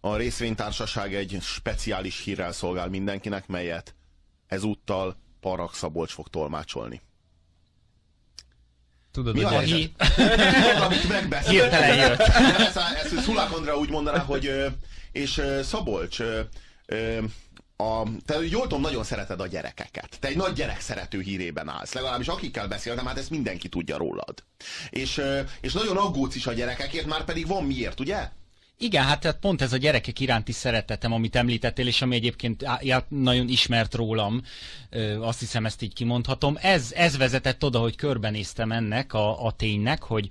A részvénytársaság egy speciális hírrel szolgál mindenkinek, melyet ezúttal Parag Szabolcs fog tolmácsolni. Tudod, Mi a hogy helyzet? Amit megbeszéltünk. Hirtelen jött. Ez, ez Szulák Andrea úgy mondaná, hogy és Szabolcs, a, te jól tudom, nagyon szereted a gyerekeket. Te egy nagy gyerek szerető hírében állsz. Legalábbis akikkel beszéltem, hát ezt mindenki tudja rólad. És, és nagyon aggódsz is a gyerekekért, már pedig van miért, ugye? Igen, hát tehát pont ez a gyerekek iránti szeretetem, amit említettél, és ami egyébként nagyon ismert rólam, azt hiszem ezt így kimondhatom. Ez, ez vezetett oda, hogy körbenéztem ennek a, a ténynek, hogy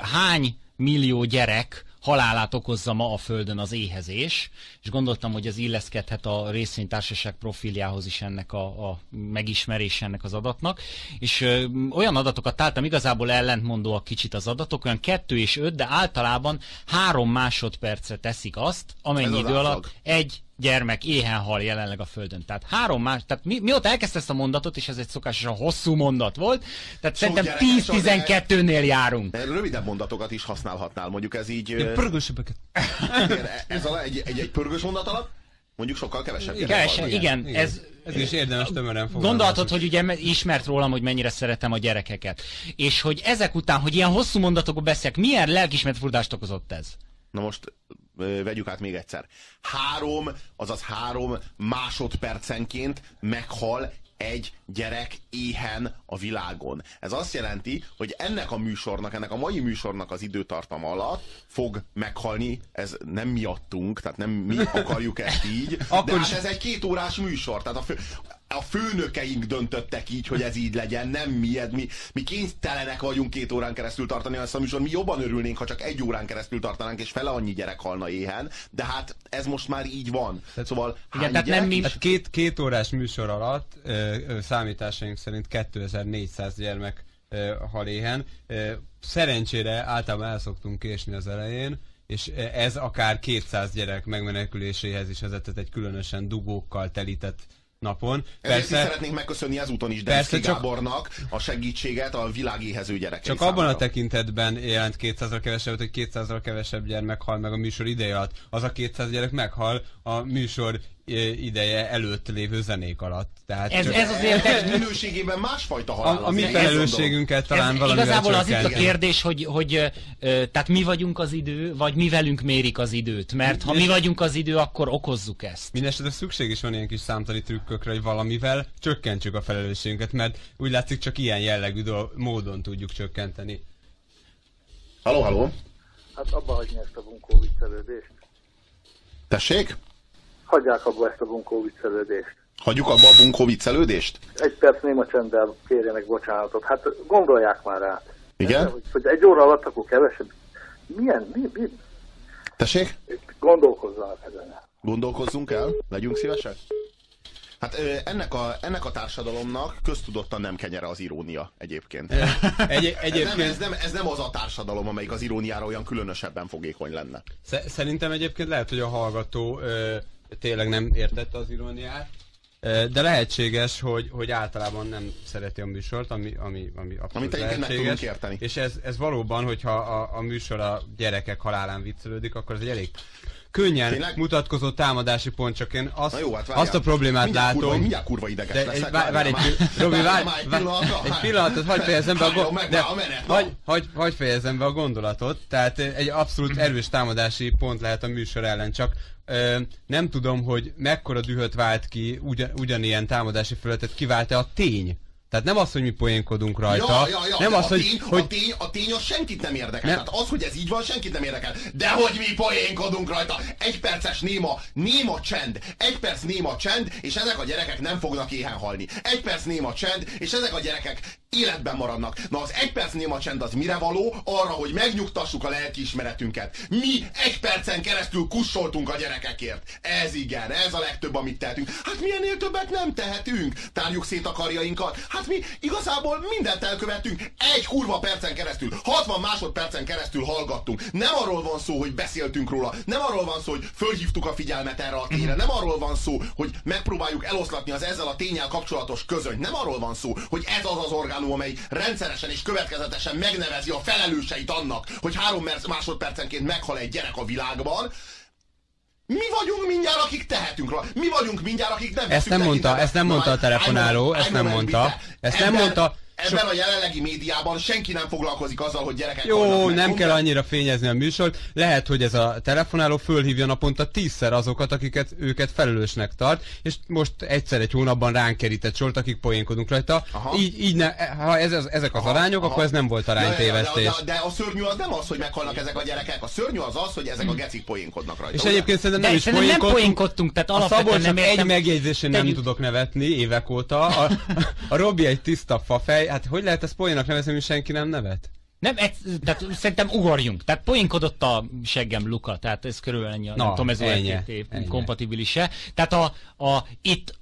hány millió gyerek halálát okozza ma a Földön az éhezés, és gondoltam, hogy ez illeszkedhet a részvénytársaság profiljához is ennek a, a megismerés ennek az adatnak, és ö, olyan adatokat találtam, igazából ellentmondóak kicsit az adatok, olyan kettő és öt, de általában három másodpercre teszik azt, amennyi idő alatt egy gyermek éhen hal jelenleg a Földön. Tehát három más, tehát mi, mióta elkezdte ezt a mondatot, és ez egy szokásosan hosszú mondat volt, tehát Sok szerintem gyerek, sok 10-12-nél járunk. Rövidebb mondatokat is használhatnál, mondjuk ez így... ö, Pörgősebbeket. igen, ez a, egy, egy, egy pörgős mondat alatt mondjuk sokkal kevesebb hal. igen, igen, ez, Ez is érdemes tömören fogalmazni. Gondolhatod, hogy ugye me- ismert rólam, hogy mennyire szeretem a gyerekeket. És hogy ezek után, hogy ilyen hosszú mondatokból beszélek, milyen lelkismert furdást okozott ez? Na most vegyük át még egyszer. Három, azaz három másodpercenként meghal egy gyerek éhen a világon. Ez azt jelenti, hogy ennek a műsornak, ennek a mai műsornak az időtartama alatt fog meghalni, ez nem miattunk, tehát nem mi akarjuk ezt így, Akkor de hát ez egy két órás műsor, tehát a, fő, a főnökeink döntöttek így, hogy ez így legyen, nem mi, ez, mi, mi kénytelenek vagyunk két órán keresztül tartani ezt a műsor, mi jobban örülnénk, ha csak egy órán keresztül tartanánk, és fele annyi gyerek halna éhen, de hát ez most már így van. Szóval hány tehát nem mi- is? Hát két, két órás műsor alatt ö, ö, számításaink szerint 2400 gyermek ö, hal éhen. Ö, szerencsére általában el szoktunk késni az elején, és ez akár 200 gyerek megmeneküléséhez is vezetett egy különösen dugókkal telített napon. Persze, szeretnénk megköszönni ezúton is Demszki csak- Gábornak a segítséget a világéhező gyerekei Csak számára. abban a tekintetben jelent 200-ra kevesebbet, hogy 200-ra kevesebb gyermek hal meg a műsor ideje alatt. Az a 200 gyerek meghal a műsor ideje előtt lévő zenék alatt. Tehát Ez, csak ez az érdekes. Minőségében másfajta halál. a, a mi felelősségünket talán Ez valamivel igazából az itt a kérdés, hogy, hogy ö, tehát mi vagyunk az idő, vagy mi velünk mérik az időt. Mert ha mi vagyunk az idő, akkor okozzuk ezt. Mindenesetre szükség is van ilyen kis számtani trükkökre, hogy valamivel csökkentsük a felelősségünket, mert úgy látszik csak ilyen jellegű módon tudjuk csökkenteni. Halló, halló. Hát abba hagyni ezt a bunkó viccelődést. Tessék? Hagyják abba ezt a bunkó viccelődést. Hagyjuk abba a bunkó viccelődést? Egy perc néma csenddel kérjenek bocsánatot. Hát gondolják már rá. Igen? Hogy, hogy egy óra alatt akkor kevesebb. Milyen? Mi, mi? Tessék? Gondolkozzanak ezen. Gondolkozzunk el? Legyünk szívesek? Hát ennek a, ennek a társadalomnak köztudottan nem kenyere az irónia egyébként. Egy, Ez nem, egyébként ez, nem, ez nem az a társadalom, amelyik az iróniára olyan különösebben fogékony lenne. sze- szerintem egyébként lehet, hogy a hallgató ö, tényleg nem értette az iróniát, ö, de lehetséges, hogy, hogy általában nem szereti a műsort, ami, ami, ami abszolút Amit lehetséges. érteni. És ez, ez valóban, hogyha a, a műsor a gyerekek halálán viccelődik, akkor ez egy elég könnyen Tényleg? mutatkozó támadási pont, csak én azt, Na jó, hát várjál. azt a problémát mindjárt látom. Kurva, mindjárt kurva ideges De leszek. várj, várj, pi- Robi, várj, várj, egy pillanatot, hagyd fejezzem be a, go- de, hagy, hagy, hagy fejezzem be a gondolatot. Tehát eh, egy abszolút erős támadási pont lehet a műsor ellen, csak ö, nem tudom, hogy mekkora dühöt vált ki, ugyan, ugyanilyen támadási felületet kivált-e a tény. Tehát nem az, hogy mi poénkodunk rajta, Ja, ja, ja, nem az, a, hogy, tény, hogy a, tény, a tény az senkit nem érdekel. Nem. Tehát az, hogy ez így van, senkit nem érdekel. De hogy mi poénkodunk rajta. Egy perces néma, néma csend. Egy perc néma csend, és ezek a gyerekek nem fognak éhen halni. Egy perc néma csend, és ezek a gyerekek életben maradnak. Na az egy perc néma csend az mire való? Arra, hogy megnyugtassuk a lelkiismeretünket. Mi egy percen keresztül kussoltunk a gyerekekért. Ez igen, ez a legtöbb, amit tehetünk. Hát mi ennél többet nem tehetünk. Tárjuk szét a karjainkat. Hát mi igazából mindent elkövettünk. Egy kurva percen keresztül, 60 másodpercen keresztül hallgattunk. Nem arról van szó, hogy beszéltünk róla. Nem arról van szó, hogy fölhívtuk a figyelmet erre a tényre. Nem arról van szó, hogy megpróbáljuk eloszlatni az ezzel a tényel kapcsolatos közönyt. Nem arról van szó, hogy ez az az orgánum, amely rendszeresen és következetesen megnevezi a felelőseit annak, hogy három másodpercenként meghal egy gyerek a világban. Mi vagyunk mindjárt, akik tehetünk róla. Mi vagyunk mindjárt, akik nem Ezt nem mondta, ezt nem mondta a telefonáló, ezt nem mondta. Ezt nem mondta. Ebben a jelenlegi médiában senki nem foglalkozik azzal, hogy gyerekek Jó, meg. nem kell annyira fényezni a műsort. Lehet, hogy ez a telefonáló fölhívja naponta tízszer azokat, akiket őket felelősnek tart, és most egyszer egy hónapban ránk kerített sort, akik poénkodunk rajta. Aha. Így, így ne, ha ez, ez, ezek az Aha, arányok, aha. akkor ez nem volt Ja, ja, ja, aránytévesztés. De, de, de a szörnyű az nem az, hogy meghalnak ezek a gyerekek. A szörnyű az az, hogy ezek a gecik poénkodnak rajta. És ugye? egyébként szerintem nem De is szerintem nem poénkodtunk. poénkodtunk, tehát A Szabolcs nem csak egy értem. megjegyzésén nem tudok nevetni évek óta. A, a Robi egy tiszta fafej. Hát hogy lehet ezt poénnak nevezni, hogy senki nem nevet? Nem, ez, tehát szerintem ugorjunk. Tehát poénkodott a seggem Luka, tehát ez körülbelül ennyi, Na, nem tudom, ez ennyi, kompatibilis-e. Tehát a, a, itt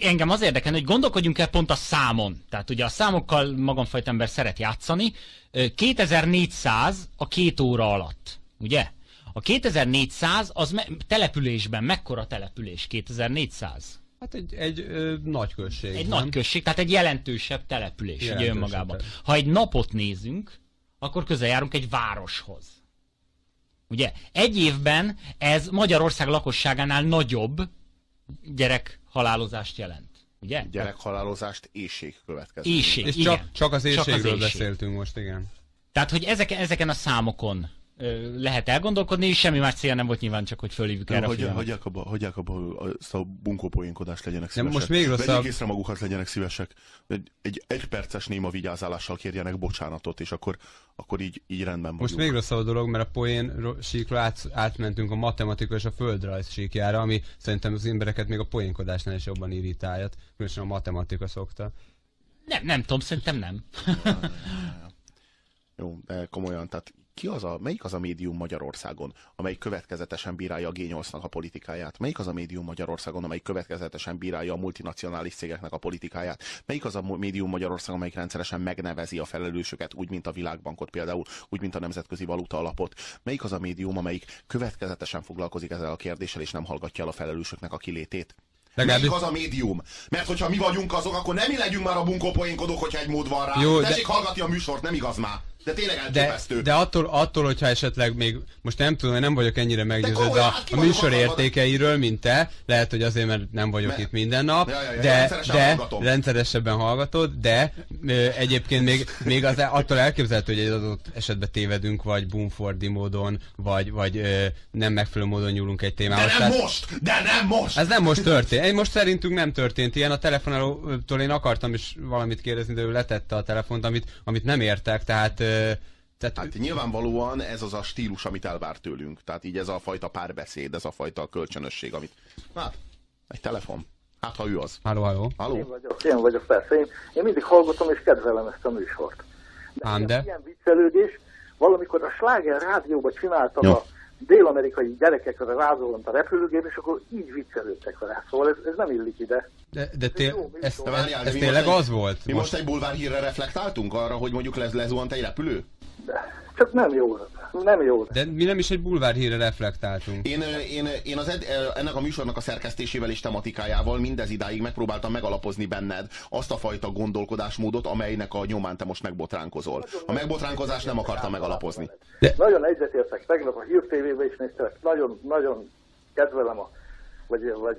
engem az érdekel, hogy gondolkodjunk el pont a számon. Tehát ugye a számokkal magamfajta ember szeret játszani. Ö, 2400 a két óra alatt, ugye? A 2400 az me- településben, mekkora település 2400? Hát egy, egy ö, nagy község. Egy nem? nagy község, tehát egy jelentősebb település ugye Jelentősebb önmagában. település. Ha egy napot nézünk, akkor közel járunk egy városhoz. Ugye? Egy évben ez Magyarország lakosságánál nagyobb gyerekhalálozást jelent. Ugye? Gyerekhalálozást éjség következik. Éjség, És igen. csak, csak az Csak az éjségről éjség. beszéltünk most, igen. Tehát, hogy ezeken, ezeken a számokon lehet elgondolkodni, és semmi más célja nem volt nyilván, csak hogy fölhívjuk erre a Hagyják, abba, hagyják abba ezt a bunkópoénkodást, legyenek Nem, szívesek. most még rosszabb. Vegyék észre magukat, legyenek szívesek. Egy, egy, egy perces néma vigyázálással kérjenek bocsánatot, és akkor, akkor így, így rendben Most vagyunk. még rosszabb a dolog, mert a poén síkra át, átmentünk a matematika és a földrajz síkjára, ami szerintem az embereket még a poénkodásnál is jobban irritálja. Különösen a matematika szokta. Nem, nem tudom, szerintem nem. Jó, de komolyan, tehát ki az a, melyik az a médium Magyarországon, amelyik következetesen bírálja a G8-nak a politikáját? Melyik az a médium Magyarországon, amelyik következetesen bírálja a multinacionális cégeknek a politikáját? Melyik az a médium Magyarországon, amelyik rendszeresen megnevezi a felelősöket, úgy, mint a Világbankot például, úgy, mint a Nemzetközi Valuta Alapot? Melyik az a médium, amelyik következetesen foglalkozik ezzel a kérdéssel, és nem hallgatja el a felelősöknek a kilétét? Legalábbis- Melyik az a médium? Mert hogyha mi vagyunk azok, akkor nem mi legyünk már a bunkópoénkodók, hogyha egy mód van rá. Jó, de- Tessék hallgatni a műsort, nem igaz már. De tényleg De, elképesztő. de attól, attól, hogyha esetleg még, most nem tudom, én nem vagyok ennyire meggyőződve a, hát a műsor de- értékeiről, mint te, lehet, hogy azért, mert nem vagyok Mert- itt minden nap, Ja, ja, ja, de, rendszeresen de hallgatom. rendszeresebben hallgatod, de ö, egyébként még, még az, attól elképzelhető, hogy egy adott esetben tévedünk, vagy bumfordi módon, vagy, vagy ö, nem megfelelő módon nyúlunk egy De témához. nem Tehát- most! De nem most! Ez nem most történt. Én most szerintünk nem történt ilyen. A telefonálótól én akartam is valamit kérdezni, de ő letette a telefont, amit, amit nem értek, tehát... tehát Hát nyilvánvalóan ez az a stílus, amit elvár tőlünk. Tehát így ez a fajta párbeszéd, ez a fajta kölcsönösség, amit... Hát, egy telefon. Hát, ha ő az. Halló, halló. Én Halló? vagyok, én vagyok, persze. Én, én mindig hallgatom és kedvelem ezt a műsort. De Ám ilyen, de? ilyen viccelődés, valamikor a Sláger rádióban csináltam Jó. a dél-amerikai gyerekekre rázolont a repülőgép, és akkor így viccelődtek vele. Szóval ez, ez nem illik ide. De, de té- jó ez, várjál, ez, ez tényleg most az volt? Mi most egy bulvár hírre reflektáltunk arra, hogy mondjuk lez, lezuhant egy repülő? De csak nem jó. Nem jó. De mi nem is egy bulvár hírre reflektáltunk. Én, én, én az ed, ennek a műsornak a szerkesztésével és tematikájával mindez idáig megpróbáltam megalapozni benned azt a fajta gondolkodásmódot, amelynek a nyomán te most megbotránkozol. A megbotránkozást nem akartam megalapozni. De- Nagyon egyetértek. Tegnap a Hír TV-ben is néztek. Nagyon, nagyon kedvelem a, vagy, vagy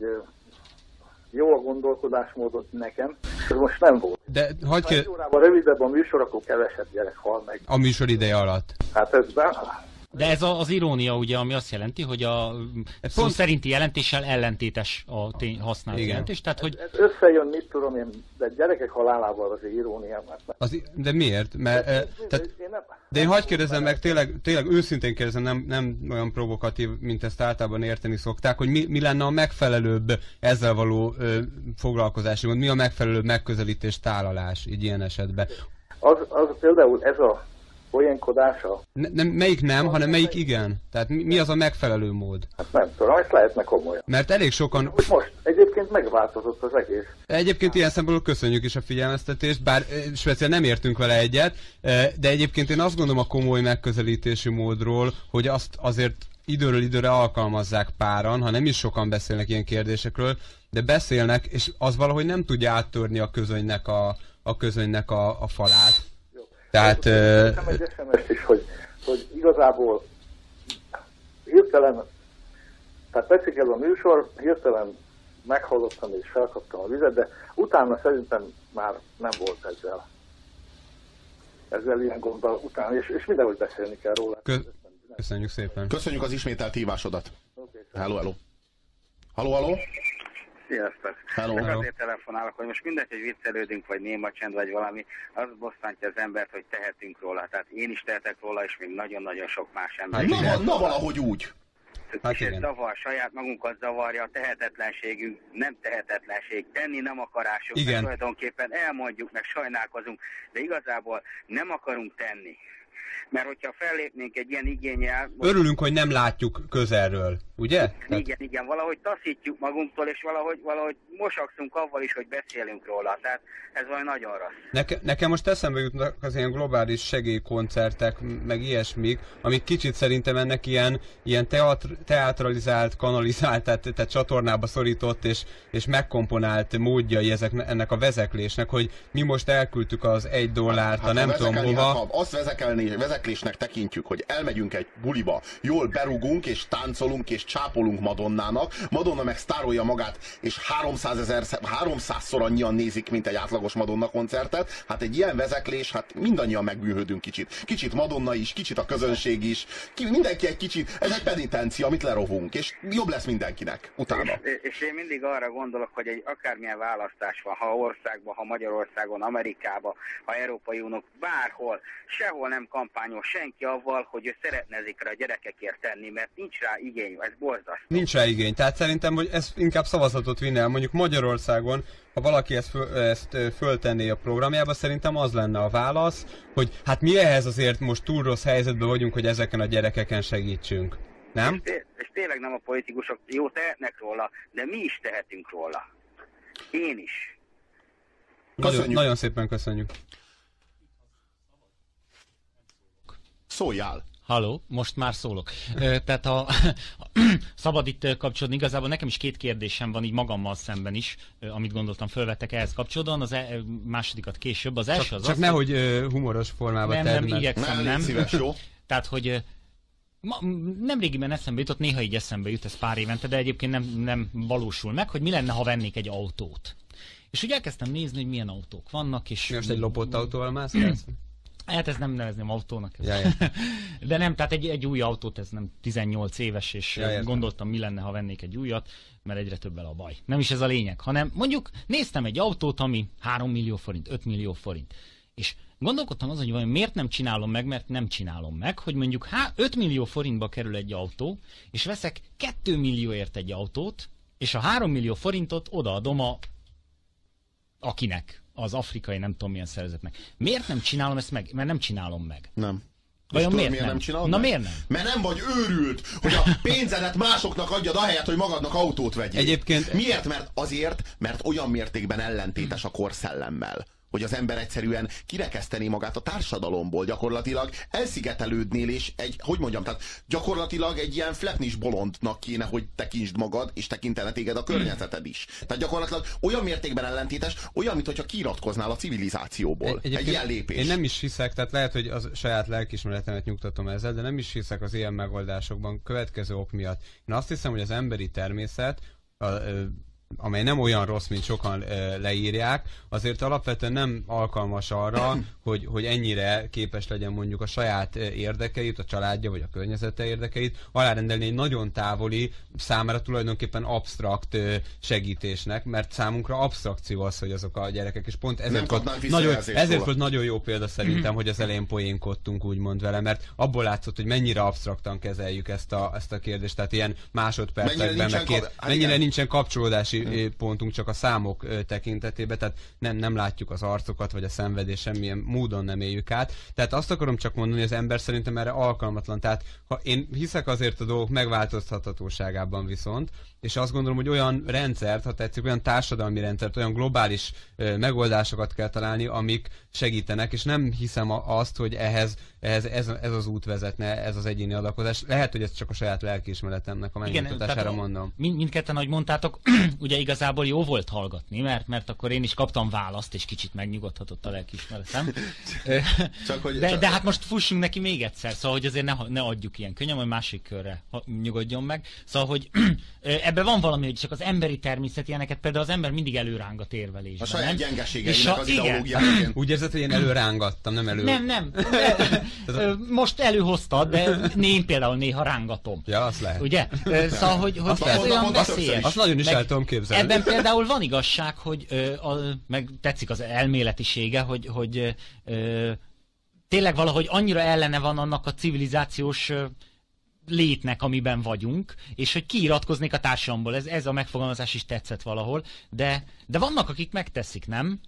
jó a gondolkodásmódot nekem. Ez most nem volt. De hagyd Ha egy órában rövidebb a műsor, akkor kevesebb gyerek hal meg. A műsor ideje alatt. Hát ez be... De ez a, az irónia ugye, ami azt jelenti, hogy a szó pont- szerinti jelentéssel ellentétes a tény, használt Igen. jelentés. Tehát, hogy Ez összejön, mit tudom én, de gyerekek halálával az irónia. Mert Az, de miért? Mert, e, tehát, én nem, de én hagyd kérdezem meg, tényleg, tényleg őszintén kérdezem, nem, nem olyan provokatív, mint ezt általában érteni szokták, hogy mi, mi lenne a megfelelőbb ezzel való ö, foglalkozási mód, mi a megfelelőbb megközelítés, tálalás így ilyen esetben. az, az például ez a poénkodása, Ne, nem, melyik nem, hanem melyik igen? Tehát mi, mi az a megfelelő mód? hát nem tudom, ezt lehetne komolyan. Mert elég sokan, most egyébként megváltozott az egész. egyébként ilyen szempontból köszönjük is a figyelmeztetést, bár eh, speciál nem értünk vele egyet, eh, de egyébként én azt gondolom a komoly megközelítési módról, hogy azt azért időről időre alkalmazzák páran, ha nem is sokan beszélnek ilyen kérdésekről, de beszélnek, és az valahogy nem tudja áttörni a közönynek a, a, közönynek a, a falát. Tehát... eh, Nekem egy SMS is, hogy, hogy igazából hirtelen Tehát tetszik ez a műsor, hirtelen meghallottam és felkaptam a vizet, de utána szerintem már nem volt ezzel ezzel ilyen gondol utána, és, és mindenhogy beszélni kell róla. Kö- köszönjük szépen. Köszönjük az ismételt hívásodat. Okay, Hello, hello. Hello, hello. Sziasztok! Hello. Hello. azért telefonálok, hogy most mindegy, hogy viccelődünk, vagy néma csend, vagy valami, az bosszantja az embert, hogy tehetünk róla. Tehát én is tehetek róla, és még nagyon-nagyon sok más ember. Hát Na, va- na valahogy úgy. Hát és ez igen. zavar, saját magunkat zavarja, a tehetetlenségünk, nem tehetetlenség, tenni nem akarásunk, Igen. mert tulajdonképpen elmondjuk, meg sajnálkozunk, de igazából nem akarunk tenni. Mert hogyha fellépnénk egy ilyen igényel, Örülünk, hogy nem látjuk közelről, ugye? Tehát, igen, igen, valahogy taszítjuk magunktól, és valahogy, valahogy mosakszunk avval is, hogy beszélünk róla. Tehát ez valami nagyon rossz. Neke, nekem most eszembe jutnak az ilyen globális segélykoncertek, meg ilyesmik, amik kicsit szerintem ennek ilyen, ilyen teatr, teatralizált, kanalizált, tehát, tehát csatornába szorított és, és megkomponált módjai ezek, ennek a vezeklésnek, hogy mi most elküldtük az egy dollárt, a ha nem tudom hova. hát, ha azt vezekelni, vezeklésnek tekintjük, hogy elmegyünk egy buliba, jól berugunk, és táncolunk, és csápolunk Madonnának, Madonna meg sztárolja magát, és 300 ezer, 300-szor annyian nézik, mint egy átlagos Madonna koncertet, hát egy ilyen vezeklés, hát mindannyian megbűnhődünk kicsit. Kicsit Madonna is, kicsit a közönség is, ki, mindenki egy kicsit, ez egy penitencia, amit lerovunk, és jobb lesz mindenkinek utána. És, és én mindig arra gondolok, hogy egy akármilyen választás van, ha országban, ha Magyarországon, Amerikában, ha Európai Unió, bárhol, sehol nem kampányol senki avval, hogy ő szeretne ezekre a gyerekekért tenni, mert nincs rá igény, ez borzasztó. Nincs rá igény. Tehát szerintem, hogy ez inkább szavazatot vinne el. Mondjuk Magyarországon, ha valaki ezt, föl, ezt föltenné a programjába, szerintem az lenne a válasz, hogy hát mi ehhez azért most túl rossz helyzetben vagyunk, hogy ezeken a gyerekeken segítsünk. Nem? És, té- és tényleg nem a politikusok jó tehetnek róla, de mi is tehetünk róla. Én is. Nagyon, nagyon szépen köszönjük. Szóljál! Halló, most már szólok. Tehát ha szabad itt kapcsolódni, igazából nekem is két kérdésem van így magammal szemben is, amit gondoltam fölvettek ehhez kapcsolódóan, az e- másodikat később. Az első Csak, az csak az, nehogy humoros formában Nem, tedd, nem, igyekszem, Nem, szíves, jó? Tehát, hogy ma, nem régiben eszembe jutott, néha így eszembe jut, ez pár évente, de egyébként nem, nem valósul meg, hogy mi lenne, ha vennék egy autót. És úgy elkezdtem nézni, hogy milyen autók vannak, és... Mi most egy lopott autóval mászkálsz? Hát ez nem nevezném autónak. Ez. Ja, értem. De nem, tehát egy, egy új autót, ez nem 18 éves, és Ja, értem. gondoltam, mi lenne, ha vennék egy újat, mert egyre több el a baj. Nem is ez a lényeg, hanem mondjuk néztem egy autót, ami 3 millió forint, 5 millió forint. És gondolkodtam azon, hogy vajon miért nem csinálom meg, mert nem csinálom meg, hogy mondjuk há, 5 millió forintba kerül egy autó, és veszek 2 millióért egy autót, és a 3 millió forintot odaadom a akinek, az afrikai nem tudom milyen szervezetnek. Miért nem csinálom ezt meg? Mert nem csinálom meg. Nem. Vajon És tudod, miért nem? csinálod Na meg? miért nem? Mert nem vagy őrült, hogy a pénzedet másoknak adjad ahelyett, hogy magadnak autót vegyél. Egyébként- Miért? Mert azért, mert olyan mértékben ellentétes a korszellemmel hogy az ember egyszerűen kirekesztené magát a társadalomból, gyakorlatilag elszigetelődnél, és egy, hogy mondjam, tehát gyakorlatilag egy ilyen flepnis bolondnak kéne, hogy tekintsd magad, és tekintene téged a környezeted is. Tehát gyakorlatilag olyan mértékben ellentétes, olyan, mintha kiiratkoznál a civilizációból. Egy, egy ilyen lépés. Én nem is hiszek, tehát lehet, hogy az saját lelkismeretemet nyugtatom ezzel, de nem is hiszek az ilyen megoldásokban következő ok miatt. Én azt hiszem, hogy az emberi természet, a, ö, amely nem olyan rossz, mint sokan ö, leírják, azért alapvetően nem alkalmas arra, hogy, hogy ennyire képes legyen mondjuk a saját érdekeit, a családja vagy a környezete érdekeit alárendelni egy nagyon távoli, számára tulajdonképpen absztrakt ö, segítésnek, mert számunkra abstrakció az, hogy azok a gyerekek, és pont ezért, volt, nagyon, ezért volt nagyon jó példa szerintem, hogy az elején poénkodtunk úgymond vele, mert abból látszott, hogy mennyire absztraktan kezeljük ezt a, ezt a kérdést, tehát ilyen másodpercekben, Mennyire meg nincsen két, kap- hát mennyire igen. nincsen kapcsolódási ö, pontunk csak a számok tekintetében, tehát nem, nem látjuk az arcokat, vagy a szenvedés semmilyen módon nem éljük át. Tehát azt akarom csak mondani, hogy az ember szerintem erre alkalmatlan. Tehát ha én hiszek azért a dolgok megváltoztathatóságában viszont, és azt gondolom, hogy olyan rendszert, ha tetszik, olyan társadalmi rendszert, olyan globális ö, megoldásokat kell találni, amik segítenek, és nem hiszem a, azt, hogy ehhez ez, ez, ez az út vezetne, ez az egyéni adakozás. Lehet, hogy ez csak a saját lelkiismeretemnek a megmutatására mondom. Mind, mindketten, ahogy mondtátok, ugye igazából jó volt hallgatni, mert, mert akkor én is kaptam választ, és kicsit megnyugodhatott a lelkiismeretem. csak, hogy, de, csak... de hát most fussunk neki még egyszer, szóval hogy azért ne, ne adjuk ilyen könnyen, hogy másik körre nyugodjon meg. Szóval, hogy ebben van valami, hogy csak az emberi természet ilyeneket, például az ember mindig előrángat érvelésben. A saját gyengeségeinek az ideológiája. Úgy érzed, hogy én előrángattam, nem elő... Nem, nem. De, most előhoztad, de én például néha rángatom. Ja, azt lehet. Ugye? Szóval, hogy, hogy azt ez olyan veszélyes. Azt nagyon is meg el tudom képzelni. Ebben például van igazság, hogy a, meg tetszik az elméletisége, hogy, hogy ö, tényleg valahogy annyira ellene van annak a civilizációs létnek, amiben vagyunk, és hogy kiiratkoznék a társadalomból. Ez, ez a megfogalmazás is tetszett valahol, de, de vannak, akik megteszik, nem?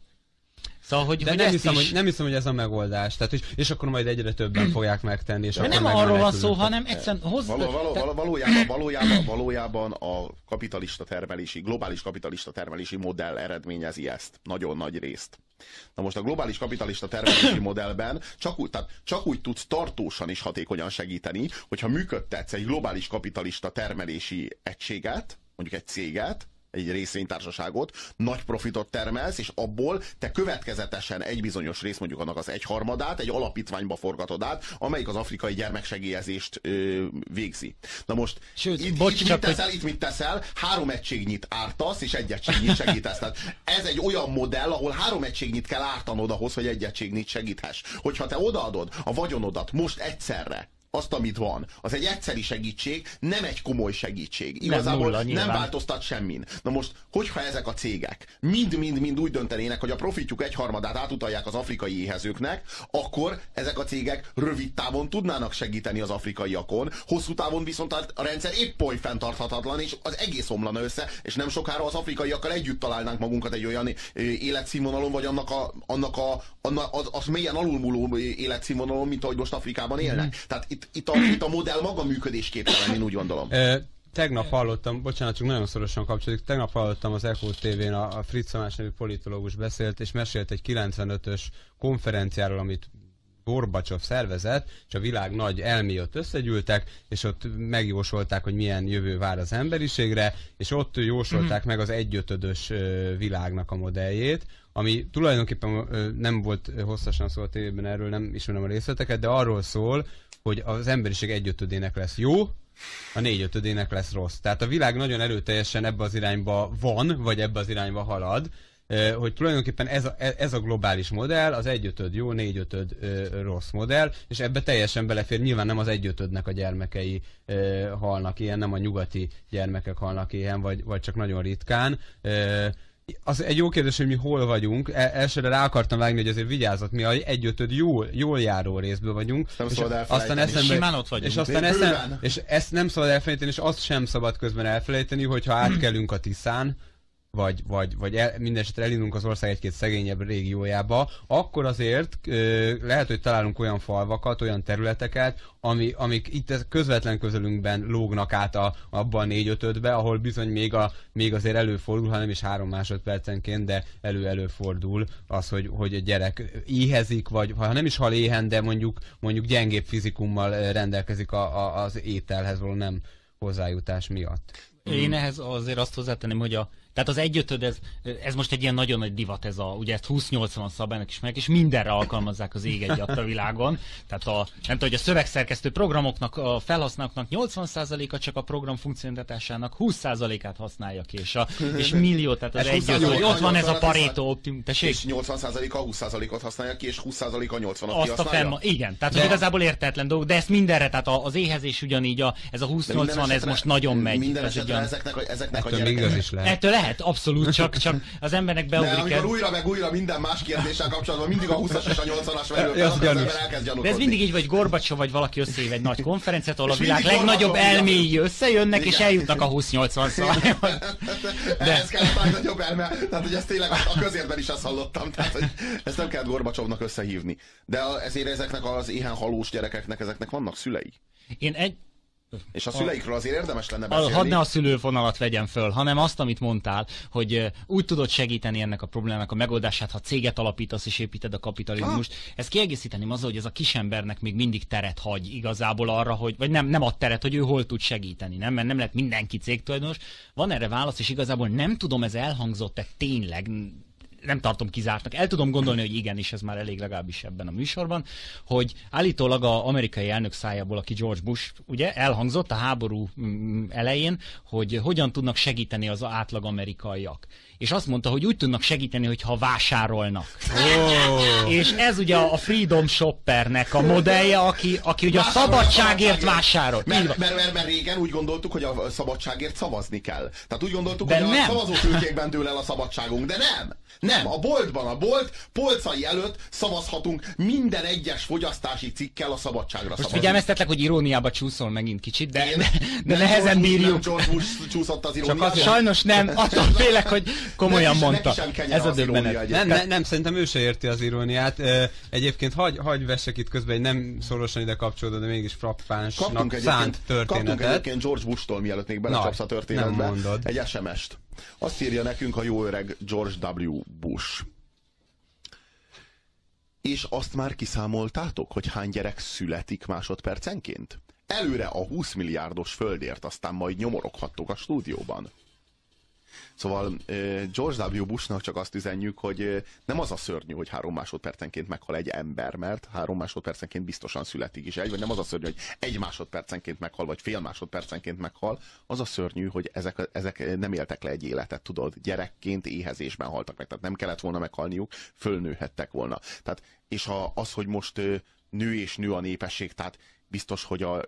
Szóval, hogy, De hogy nem, hiszem, is... hogy, nem hiszem, hogy ez a megoldás. Tehát, és, és akkor majd egyre többen fogják megtenni. És De nem arról van szó, hanem egyszerűen hozzá... Való, való, való, valójában, valójában, valójában a kapitalista termelési, globális kapitalista termelési modell eredményezi ezt. Nagyon nagy részt. Na most a globális kapitalista termelési modellben csak úgy, tehát csak úgy tudsz tartósan is hatékonyan segíteni, hogyha működtetsz egy globális kapitalista termelési egységet, mondjuk egy céget, egy részvénytársaságot, nagy profitot termelsz, és abból te következetesen egy bizonyos rész, mondjuk annak az egyharmadát, egy alapítványba forgatod át, amelyik az afrikai gyermeksegélyezést ö, végzi. Na most Sőt, itt, bocs, itt, mit teszel, hogy... itt mit teszel? Három egységnyit ártasz, és egy egységnyit segítesz. Tehát ez egy olyan modell, ahol három egységnyit kell ártanod ahhoz, hogy egy egységnyit segíthess. Hogyha te odaadod a vagyonodat most egyszerre azt, amit van. Az egy egyszeri segítség, nem egy komoly segítség. Igazából nem, nulla, nem változtat semmin. Na most, hogyha ezek a cégek mind-mind-mind úgy döntenének, hogy a profitjuk egyharmadát átutalják az afrikai éhezőknek, akkor ezek a cégek rövid távon tudnának segíteni az afrikaiakon, hosszú távon viszont a rendszer épp oly fenntarthatatlan, és az egész omlana össze, és nem sokára az afrikaiakkal együtt találnánk magunkat egy olyan életszínvonalon, vagy annak a, annak a, annak az, az mélyen alulmúló életszínvonalon, mint ahogy most Afrikában élnek. Mm. Tehát itt itt, a, itt a modell maga működésképtelen, én úgy gondolom. Tegnap hallottam, bocsánat, csak nagyon szorosan kapcsolódik, tegnap hallottam az Echo TV-n, a, a Fritz Tamás nevű politológus beszélt, és mesélt egy 95-ös konferenciáról, amit Gorbacsov szervezet, és a világ nagy elmé ott összegyűltek, és ott megjósolták, hogy milyen jövő vár az emberiségre, és ott jósolták mm-hmm. meg az egyötödös világnak a modelljét, ami tulajdonképpen nem volt hosszasan szó a tévében erről, nem ismerem a részleteket, de arról szól, hogy az emberiség egyötödének lesz jó, a négyötödének lesz rossz. Tehát a világ nagyon erőteljesen ebbe az irányba van, vagy ebbe az irányba halad, hogy tulajdonképpen ez a, ez a globális modell, az egyötöd jó, négyötöd rossz modell, és ebbe teljesen belefér, nyilván nem az egyötödnek a gyermekei ö, halnak ilyen, nem a nyugati gyermekek halnak ilyen, vagy, vagy csak nagyon ritkán. Ö, az egy jó kérdés, hogy mi hol vagyunk. El, elsőre rá akartam vágni, hogy azért vigyázott, mi a egyötöd jól, jól járó részből vagyunk. Nem és szabad aztán eszembe, Simán ott vagyunk. És aztán eszem, és ezt nem szabad elfelejteni, és azt sem szabad közben elfelejteni, hogyha átkelünk a Tiszán, vagy, vagy, vagy el, mindesetre elindulunk az ország egy-két szegényebb régiójába, akkor azért ö, lehet, hogy találunk olyan falvakat, olyan területeket, ami, amik itt közvetlen közelünkben lógnak át a, abba a négy ötödbe, ahol bizony még, a, még azért előfordul, hanem is három másodpercenként, de elő-előfordul az, hogy, hogy a gyerek éhezik, vagy ha nem is hal éhen, de mondjuk, mondjuk gyengébb fizikummal rendelkezik a, a, az ételhez való nem hozzájutás miatt. Én ehhez azért azt hozzátenném, hogy a tehát az egyötöd, ez, ez most egy ilyen nagyon nagy divat, ez a, ugye ezt 20-80 szabálynak is meg, és mindenre alkalmazzák az ég egy a világon. Tehát a, nem tudom, hogy a szövegszerkesztő programoknak, a felhasználóknak 80%-a csak a program funkcionalitásának 20%-át használja ki, és, a, és millió, tehát az egy, hogy ott van ez a paréto optim, tessék? És 80%-a 20%-ot használja ki, és 20%-a 80-ot Azt a fenn, igen, tehát de... igazából értetlen dolog, de ezt mindenre, tehát az éhezés ugyanígy, a, ez a 20-80, ez most nagyon megy. Minden esetre ezeknek, a, ezeknek Ettől a gyerekeknek. Ettől lehet, abszolút, csak, csak az embernek beugrik. De amikor újra meg újra minden más kérdéssel kapcsolatban mindig a 20-as és a 80-as merül, az, az ember elkezd De ez mindig így, vagy Gorbacsov, vagy valaki összeív egy nagy konferenciát, ahol a világ legnagyobb elméi összejönnek, Igen. és eljutnak a 20-80-szal. De ez kell a nagyobb elme, tehát hogy ezt tényleg a közérben is azt hallottam, tehát hogy ezt nem kell Gorbacsovnak összehívni. De ezért ezeknek az éhen halós gyerekeknek, ezeknek vannak szülei. Én egy, És a szüleikről azért érdemes lenne beszélni. Hadd ne a szülőfonalat vegyem föl, hanem azt, amit mondtál, hogy úgy tudod segíteni ennek a problémának a megoldását, ha céget alapítasz és építed a kapitalizmust. Ezt kiegészíteném azzal, hogy ez a kisembernek még mindig teret hagy igazából arra, hogy, vagy nem, nem ad teret, hogy ő hol tud segíteni, nem? Mert nem lehet mindenki cégtulajdonos. Van erre válasz, és igazából nem tudom, ez elhangzott-e tényleg, nem tartom kizártnak. El tudom gondolni, hogy igen, és ez már elég legalábbis ebben a műsorban, hogy állítólag a amerikai elnök szájából, aki George Bush, ugye elhangzott a háború mm, elején, hogy hogyan tudnak segíteni az átlag amerikaiak. És azt mondta, hogy úgy tudnak segíteni, hogyha vásárolnak. Oh. És ez ugye a Freedom Shoppernek a modellje, aki, aki ugye a Vásárolj szabadságért vásárol. Mert, mert, mert, mert régen úgy gondoltuk, hogy a szabadságért szavazni kell. Tehát úgy gondoltuk, De hogy nem. a szavazófülkékben dől el a szabadságunk, de nem. Nem, a boltban, a bolt polcai előtt szavazhatunk minden egyes fogyasztási cikkel a szabadságra Most szavazni. figyelmeztetlek, hogy iróniába csúszol megint kicsit, de, de, de nem nehezen George Bush- bírjuk. Nem George Bush csúszott az iróniába. Csak sajnos nem, attól félek, hogy komolyan Neki- mondta. neki sem kenyen Ez a döbbenet. Nem, ne, nem, szerintem ő se érti az iróniát. Egyébként hagy, hagy vessek itt közben egy nem szorosan ide kapcsolódó, de mégis frappánsnak szánt egyébként, kaptunk történetet. egyébként George Bush-tól, mielőtt még belecsapsz a történetbe, nem egy SMS-t. Azt írja nekünk a jó öreg George W. Bush. És azt már kiszámoltátok, hogy hány gyerek születik másodpercenként? Előre a 20 milliárdos földért, aztán majd nyomoroghattok a stúdióban. Szóval George W. Bushnak csak azt üzenjük, hogy nem az a szörnyű, hogy három másodpercenként meghal egy ember, mert három másodpercenként biztosan születik is egy, vagy nem az a szörnyű, hogy egy másodpercenként meghal, vagy fél másodpercenként meghal, az a szörnyű, hogy ezek, ezek nem éltek le egy életet, tudod, gyerekként éhezésben haltak meg, tehát nem kellett volna meghalniuk, fölnőhettek volna. Tehát, és a, az, hogy most nő és nő a népesség, tehát biztos, hogy a,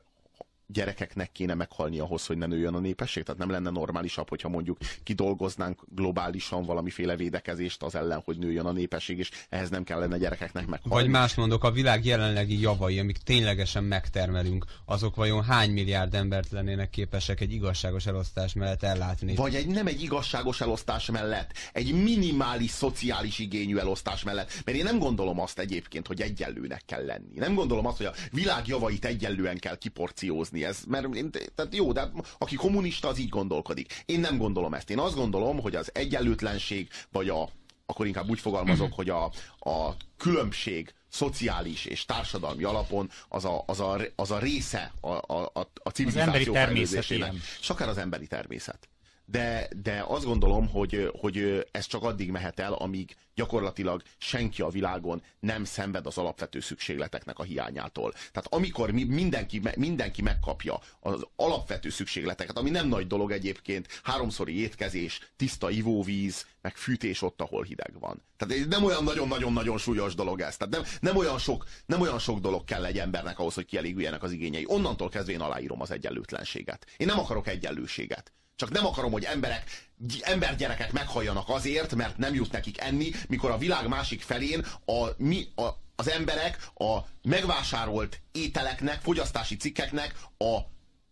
gyerekeknek kéne meghalni ahhoz, hogy ne nőjön a népesség? Tehát nem lenne normálisabb, hogyha mondjuk kidolgoznánk globálisan valamiféle védekezést az ellen, hogy nőjön a népesség, és ehhez nem kellene gyerekeknek meghalni. Vagy más mondok, a világ jelenlegi javai, amik ténylegesen megtermelünk, azok vajon hány milliárd embert lennének képesek egy igazságos elosztás mellett ellátni? Vagy egy, nem egy igazságos elosztás mellett, egy minimális szociális igényű elosztás mellett. Mert én nem gondolom azt egyébként, hogy egyenlőnek kell lenni. Nem gondolom azt, hogy a világ javait egyenlően kell kiporciózni. Ez, mert én, tehát jó, de aki kommunista, az így gondolkodik. Én nem gondolom ezt. Én azt gondolom, hogy az egyenlőtlenség, vagy a, akkor inkább úgy fogalmazok, hogy a, a különbség szociális és társadalmi alapon az a, az a, az a része a, a, a, civilizáció emberi természet. És akár az emberi természet. De, de azt gondolom, hogy, hogy ez csak addig mehet el, amíg gyakorlatilag senki a világon nem szenved az alapvető szükségleteknek a hiányától. Tehát amikor mi, mindenki, mindenki megkapja az alapvető szükségleteket, ami nem nagy dolog egyébként, háromszori étkezés, tiszta ivóvíz, meg fűtés ott, ahol hideg van. Tehát nem olyan nagyon-nagyon-nagyon súlyos dolog ez. Tehát nem, nem, olyan sok, nem olyan sok dolog kell egy embernek ahhoz, hogy kielégüljenek az igényei. Onnantól kezdve én aláírom az egyenlőtlenséget. Én nem akarok egyenlőséget. Csak nem akarom, hogy emberek, gy- embergyerekek meghalljanak azért, mert nem jut nekik enni, mikor a világ másik felén a, mi, a, az emberek a megvásárolt ételeknek, fogyasztási cikkeknek a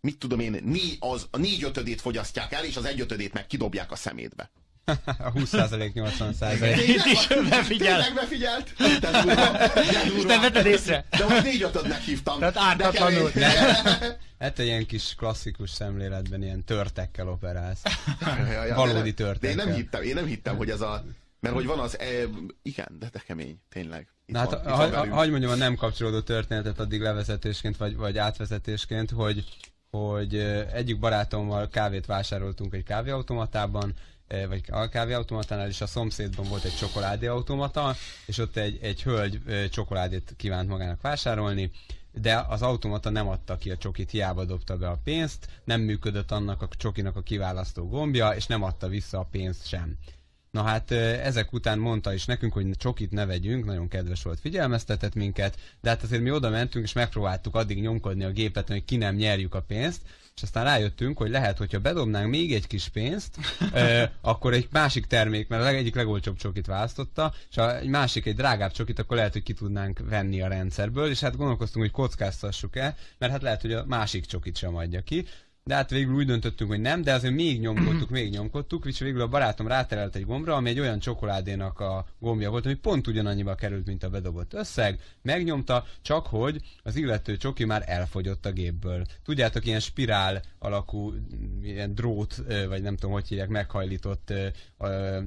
mit tudom én, né, az, a négy ötödét fogyasztják el, és az egy ötödét meg kidobják a szemétbe. A 20% 80%. Itt is befigyel. Tényleg befigyelt? Te vetted észre? De most négy ötödnek hívtam. Tehát ártatlanul. Hát egy ilyen kis klasszikus szemléletben ilyen törtekkel operálsz. Ja, ja, ja, Valódi de- De én nem hittem, én nem hittem, hogy ez a... Mert hogy van az... E, igen, de, de kemény, tényleg. Itt Na hát, van, ha, ha, hagy mondjam a nem kapcsolódó történetet addig levezetésként, vagy, vagy átvezetésként, hogy, hogy egyik barátommal kávét vásároltunk egy kávéautomatában, vagy a kávéautomatánál, és a szomszédban volt egy csokoládéautomata, és ott egy, egy hölgy ö, csokoládét kívánt magának vásárolni, de az automata nem adta ki a csokit, hiába dobta be a pénzt, nem működött annak a csokinak a kiválasztó gombja, és nem adta vissza a pénzt sem. Na hát ezek után mondta is nekünk, hogy csokit ne vegyünk, nagyon kedves volt, figyelmeztetett minket, de hát azért mi oda mentünk, és megpróbáltuk addig nyomkodni a gépet, hogy ki nem nyerjük a pénzt, és aztán rájöttünk, hogy lehet, hogyha bedobnánk még egy kis pénzt, akkor egy másik termék, mert a leg- egyik legolcsóbb csokit választotta, és ha egy másik, egy drágább csokit, akkor lehet, hogy ki tudnánk venni a rendszerből, és hát gondolkoztunk, hogy kockáztassuk el, mert hát lehet, hogy a másik csokit sem adja ki. De hát végül úgy döntöttünk, hogy nem, de azért még nyomkodtuk, még nyomkodtuk, és végül a barátom ráterelt egy gombra, ami egy olyan csokoládénak a gombja volt, ami pont ugyanannyiba került, mint a bedobott összeg, megnyomta, csak hogy az illető csoki már elfogyott a gépből. Tudjátok, ilyen spirál alakú, ilyen drót, vagy nem tudom, hogy hívják, meghajlított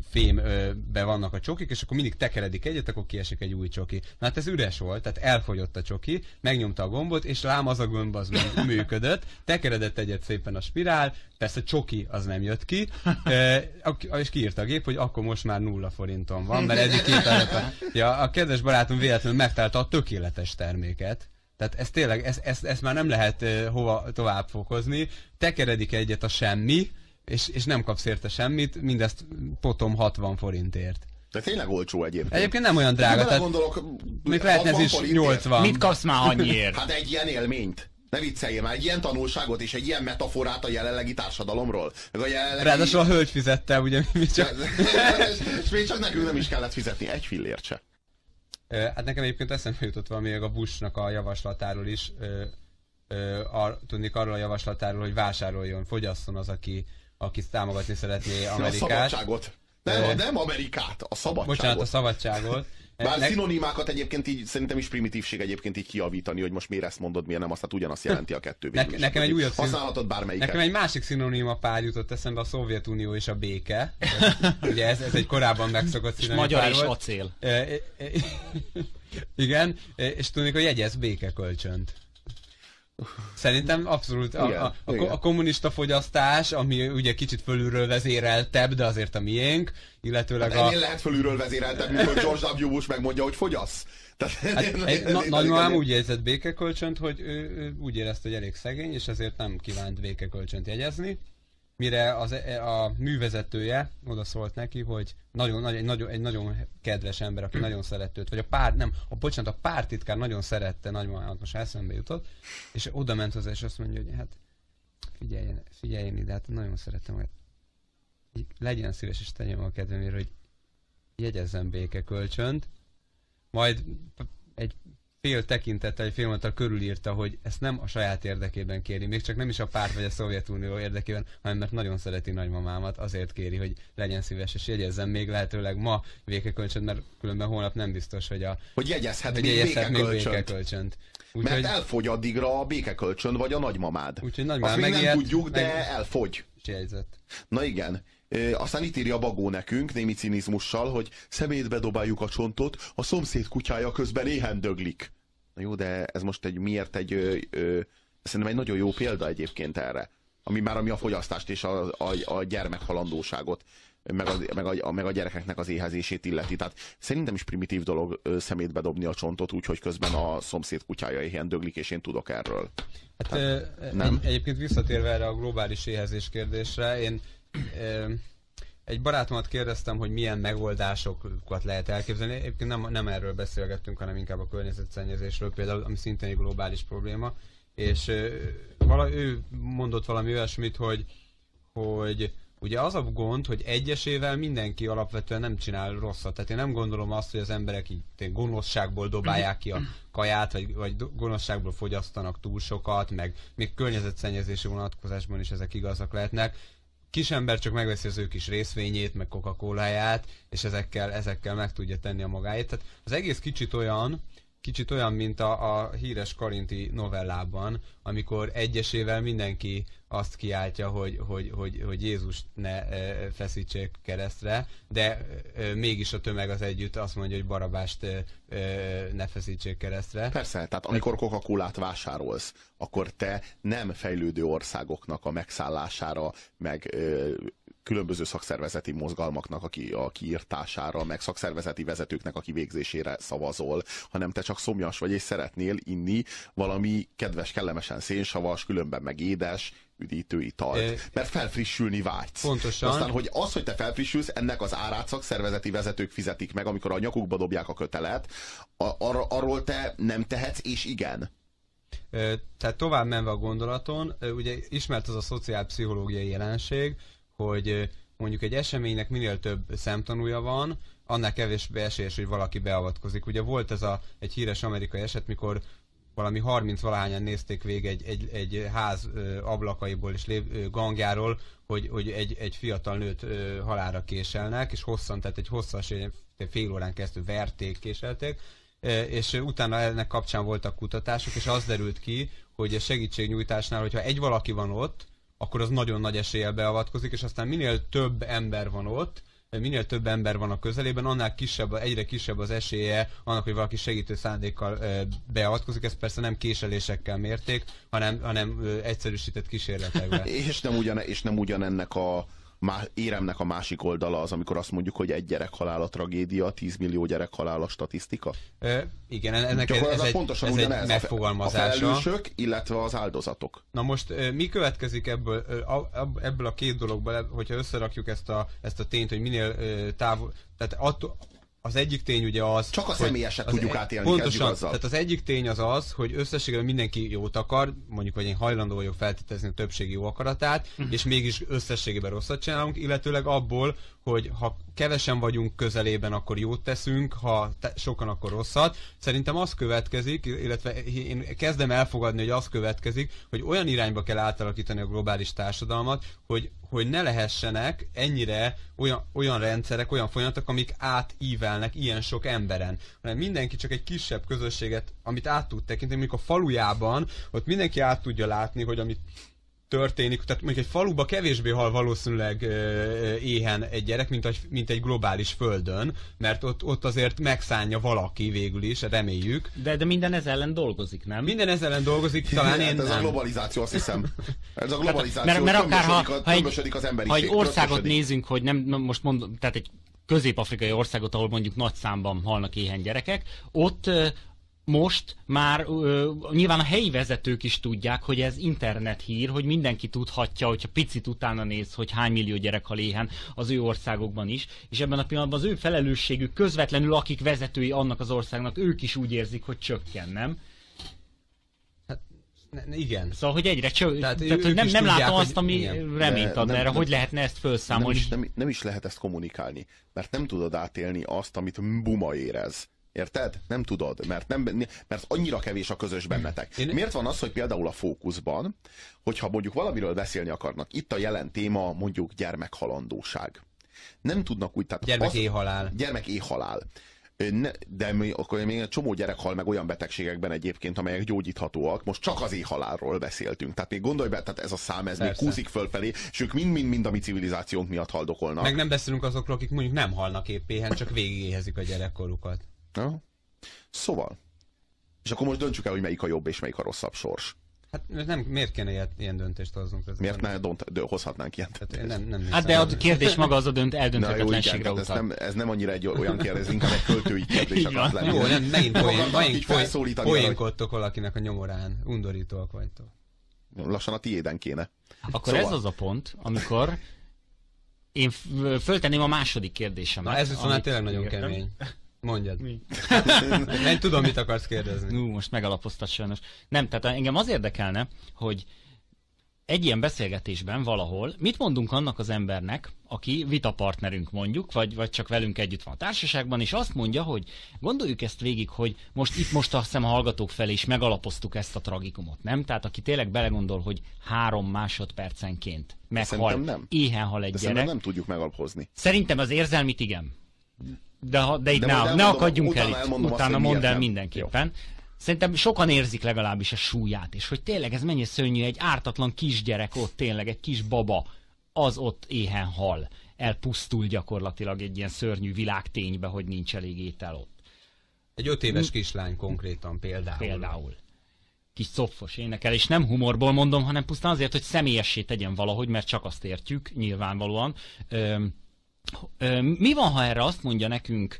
fémbe vannak a csokik, és akkor mindig tekeredik egyet, akkor kiesik egy új csoki. Na hát ez üres volt, tehát elfogyott a csoki, megnyomta a gombot, és lám az a gomb az mű- működött, tekeredett egyet szépen a spirál, persze csoki az nem jött ki, és kiírta a gép, hogy akkor most már nulla forinton van, mert eddig két. Ja, a kedves barátom véletlenül megtalálta a tökéletes terméket, tehát ez tényleg, ez, ez, ez már nem lehet hova tovább fokozni. Tekeredik egyet a semmi, és, és nem kapsz érte semmit, mindezt potom 60 forintért. De tényleg olcsó egyébként. Egyébként nem olyan drága, tehát gondolok, még lehetne ez 60 is forintért. 80. Mit kapsz már annyiért? Hát egy ilyen élményt. Ne vicceljél már, egy ilyen tanulságot és egy ilyen metaforát a jelenlegi társadalomról. Meg a jelenlegi... Ráadásul a hölgy fizette, ugye mi csak... és még csak nekünk nem is kellett fizetni egy fillért se. Hát nekem egyébként eszembe jutott valami még a Bushnak a javaslatáról is. Ar, tudnék arról a javaslatáról, hogy vásároljon, fogyasszon az, aki, aki támogatni szeretné A Amerikát. szabadságot. Nem, a, nem Amerikát, a szabadságot. Bocsánat, a szabadságot. Bár Ne- szinonimákat egyébként így, szerintem is primitívség egyébként így kiavítani, hogy most miért ezt mondod, miért nem, azt hát ugyanazt jelenti a kettő végül Ne- is. nekem egy újabb szín- Használhatod bármelyiket. Nekem egy másik szinonima pár jutott eszembe, a Szovjetunió és a béke. Ugye ez, ez egy korábban megszokott szinonima magyar pár és volt. acél. E, e, e, Igen, és tudnék, hogy jegyez békekölcsönt. Szerintem abszolút a, Igen, a, a, igen. a kommunista fogyasztás, ami ugye kicsit fölülről vezéreltebb, de azért a miénk, illetőleg Hát a... ennél lehet fölülről vezéreltebb, mint hogy George W. Bush megmondja, hogy fogyasz. Hát, nagymamám úgy jegyzett békekölcsönt, hogy ő, ő úgy érezte, hogy elég szegény, és ezért nem kívánt békekölcsönt jegyezni. Mire az, a művezetője oda szólt neki, hogy nagyon, nagy, egy, nagyon, egy nagyon kedves ember, aki nagyon szerette vagy a pár, nem, a, bocsánat, a pártitkár nagyon szerette nagymamámat, most eszembe jutott, és oda ment hozzá, és azt mondja, hogy hát figyeljen, figyeljen ide, hát nagyon szeretem, hogy legyen szíves, és tegyen a kedvemért, hogy jegyezzen békekölcsönt, majd p- egy fél tekintettel, egy fél mondattal körülírta, hogy ezt nem a saját érdekében kéri, még csak nem is a párt vagy a Szovjetunió érdekében, hanem mert nagyon szereti nagymamámat, azért kéri, hogy legyen szíves, és jegyezzen még lehetőleg ma békekölcsönt, mert különben holnap nem biztos, hogy a Hogy jegyezhet hogy még jegyezhet még békekölcsönt. békekölcsönt. Mert Úgyhogy elfogy addigra a békekölcsön vagy a nagymamád. Úgyhogy Azt nagymamám még nem megijedt, tudjuk, de meg- elfogy. jegyzett. Na igen. Aztán itt írja Bagó nekünk, némi cinizmussal, hogy szemétbe dobáljuk a csontot, a szomszéd kutyája közben éhen döglik. Na jó, de ez most egy miért egy, ö, ö, szerintem egy nagyon jó példa egyébként erre. Ami már ami a fogyasztást és a, a, a gyermekhalandóságot, meg a, meg, a, meg a gyerekeknek az éhezését illeti. Tehát szerintem is primitív dolog ö, szemétbe dobni a csontot, úgyhogy közben a szomszéd kutyája éhen döglik, és én tudok erről. Hát, Hát, ö, nem. Egy, egyébként visszatérve erre a globális éhezés kérdésre, én egy barátomat kérdeztem, hogy milyen megoldásokat lehet elképzelni. Egyébként nem, nem erről beszélgettünk, hanem inkább a környezetszennyezésről, például, ami szintén egy globális probléma. És vala, ő mondott valami olyasmit, hogy, hogy ugye az a gond, hogy egyesével mindenki alapvetően nem csinál rosszat. Tehát én nem gondolom azt, hogy az emberek így gonoszságból dobálják ki a kaját, vagy, vagy gonoszságból fogyasztanak túl sokat, meg még környezetszennyezési vonatkozásban is ezek igazak lehetnek. Kis ember csak megveszi az ő kis részvényét, meg coca és ezekkel, ezekkel meg tudja tenni a magáét. Tehát az egész kicsit olyan, kicsit olyan, mint a, a híres Karinti novellában, amikor egyesével mindenki azt kiáltja, hogy, hogy, hogy, hogy Jézust ne e, feszítsék keresztre, de e, mégis a tömeg az együtt azt mondja, hogy Barabást e, ne feszítsék keresztre. Persze, tehát amikor Coca-Colát vásárolsz, akkor te nem fejlődő országoknak a megszállására, meg különböző szakszervezeti mozgalmaknak a, ki, a kiírtására, meg szakszervezeti vezetőknek a kivégzésére szavazol, hanem te csak szomjas vagy, és szeretnél inni valami kedves, kellemesen szénsavas, különben meg édes, üdítő italt. Mert felfrissülni vágysz. Pontosan. Aztán, hogy az, hogy te felfrissülsz, ennek az árát szakszervezeti vezetők fizetik meg, amikor a nyakukba dobják a kötelet, a, arra, arról te nem tehetsz, és igen. Tehát tovább menve a gondolaton, ugye ismert az a szociálpszichológiai jelenség, hogy mondjuk egy eseménynek minél több szemtanúja van, annál kevésbé esélyes, hogy valaki beavatkozik. Ugye volt ez a, egy híres amerikai eset, mikor valami 30 valahányan nézték végig egy, egy, egy ház ablakaiból és lév, gangjáról, hogy, hogy egy, egy fiatal nőt halára késelnek, és hosszan, tehát egy hosszas, fél órán keresztül verték, késelték, és utána ennek kapcsán voltak kutatások, és az derült ki, hogy a segítségnyújtásnál, hogyha egy valaki van ott, akkor az nagyon nagy eséllyel beavatkozik, és aztán minél több ember van ott, minél több ember van a közelében, annál kisebb, egyre kisebb az esélye annak, hogy valaki segítő szándékkal beavatkozik. Ez persze nem késelésekkel mérték, hanem, hanem egyszerűsített kísérletekben. És nem, ugyan, és nem ugyanennek a éremnek a másik oldala az, amikor azt mondjuk, hogy egy gyerek halál a tragédia, 10 millió gyerek halál a statisztika. Ö, igen, ennek ez, ez, egy, pontosan ez ugyanez, egy a megfogalmazása. felelősök, illetve az áldozatok. Na most mi következik ebből, a- ebből a két dologból, hogyha összerakjuk ezt a, ezt a tényt, hogy minél távol, tehát attól, az egyik tény ugye az... Csak a hogy személyeset az tudjuk egy- átélni, Pontosan, azzal. tehát az egyik tény az az, hogy összességében mindenki jót akar, mondjuk, hogy én hajlandó vagyok feltételezni a többségi jó akaratát, Mhm. és mégis összességében rosszat csinálunk, illetőleg abból, hogy ha kevesen vagyunk közelében, akkor jót teszünk, ha te, sokan, akkor rosszat. Szerintem az következik, illetve én kezdem elfogadni, hogy az következik, hogy olyan irányba kell átalakítani a globális társadalmat, hogy, hogy ne lehessenek ennyire olyan, olyan rendszerek, olyan folyamatok, amik átívelnek ilyen sok emberen, hanem mindenki csak egy kisebb közösséget, amit át tud tekinteni, mondjuk a falujában, ott mindenki át tudja látni, hogy amit történik, tehát mondjuk egy faluba kevésbé hal valószínűleg éhen egy gyerek, mint egy, mint egy globális földön, mert ott, ott azért megszánja valaki végül is, reméljük. De, de minden ez ellen dolgozik, nem? Minden ezzel ellen dolgozik, talán én Hát ez a nem. globalizáció, azt hiszem. Ez a globalizáció, mert, mert akár ha, a- ha, egy, az ha emberiség. egy országot nézünk, hogy nem, most mondom, tehát egy közép-afrikai országot, ahol mondjuk nagy számban halnak éhen gyerekek, ott most már ö, nyilván a helyi vezetők is tudják, hogy ez internet hír, hogy mindenki tudhatja, hogyha picit utána néz, hogy hány millió gyerek hal éhen az ő országokban is, és ebben a pillanatban az ő felelősségük közvetlenül, akik vezetői annak az országnak, ők is úgy érzik, hogy csökken, nem? Ne- ne- Igen. Szóval, hogy egyre cső... Tehát Tehát, hogy nem, nem tudják, látom azt, ami igen. reményt ad nem- erre, nem- hogy lehetne ezt Nem felszámolni. is, nem, nem is lehet ezt kommunikálni, mert nem tudod átélni azt, amit Buma érez. Érted? Nem tudod, mert, nem, mert annyira kevés a közös bennetek. Én- Miért van az, hogy például a fókuszban, hogyha mondjuk valamiről beszélni akarnak, itt a jelen téma mondjuk gyermekhalandóság. Nem tudnak úgy, tehát Gyermek éhhalál. Gyermek éhhalál. Ö, Ne, de mi, akkor még egy csomó gyerek hal meg olyan betegségekben egyébként, amelyek gyógyíthatóak. Most csak az éhhalálról beszéltünk. Tehát még gondolj be, tehát ez a szám, ez Persze. még kúszik fölfelé, és ők mind-mind-mind a mi civilizációnk miatt haldokolnak. Meg nem beszélünk azokról, akik mondjuk nem halnak épp éhen, csak végigéhezik a gyerekkorukat. Ja? Szóval. És akkor most döntsük el, hogy melyik a jobb és melyik a rosszabb sors. Hát nem, miért kéne ilyet, ilyen döntést hozzunk? Ez Miért nem, ne dont, de hozhatnánk ilyet? Tehát én nem, nem Hát de a kérdés maga az a dönt, eldönthetetlenségre tehát ez utal. nem, ez nem annyira egy olyan kérdés, inkább egy költői kérdés akart van. lenni. Jó, nem, megint poén, poén, hogy poénkodtok valakinek a nyomorán. Undorítóak vagytok. Lassan a tiéden kéne. Akkor Szóval. ez az a pont, amikor én föltenném a második kérdésemet. Na ez viszont amit tényleg nagyon kemény. Mondjad. Mi? Én tudom, mit akarsz kérdezni. Nú, most megalapoztat sajnos. Nem, tehát engem az érdekelne, hogy egy ilyen beszélgetésben valahol mit mondunk annak az embernek, aki vitapartnerünk mondjuk, vagy, vagy csak velünk együtt van a társaságban, és azt mondja, hogy gondoljuk ezt végig, hogy most itt most azt hiszem a hallgatók felé is megalapoztuk ezt a tragikumot, nem? Tehát aki tényleg belegondol, hogy három másodpercenként meghal, nem. éhen hal egy De gyerek. szerintem nem tudjuk megalapozni. Szerintem az érzelmit igen. De, ha, de itt De ne, ne elmondom, akadjunk el utána itt. elmondom azt, Utána hogy mondd el mindenképpen. Szerintem sokan érzik legalábbis a súlyát, és hogy tényleg ez mennyi szörnyű, egy ártatlan kisgyerek ott tényleg, egy kis baba, az ott éhen hal. Elpusztul gyakorlatilag egy ilyen szörnyű világténybe, hogy nincs elég étel ott. Egy öt éves kislány konkrétan például. Például. Kis szopfos énekel, és nem humorból mondom, hanem pusztán azért, hogy személyessé tegyen valahogy, mert csak azt értjük, nyilvánvalóan. Öm, Mi van, ha erre azt mondja nekünk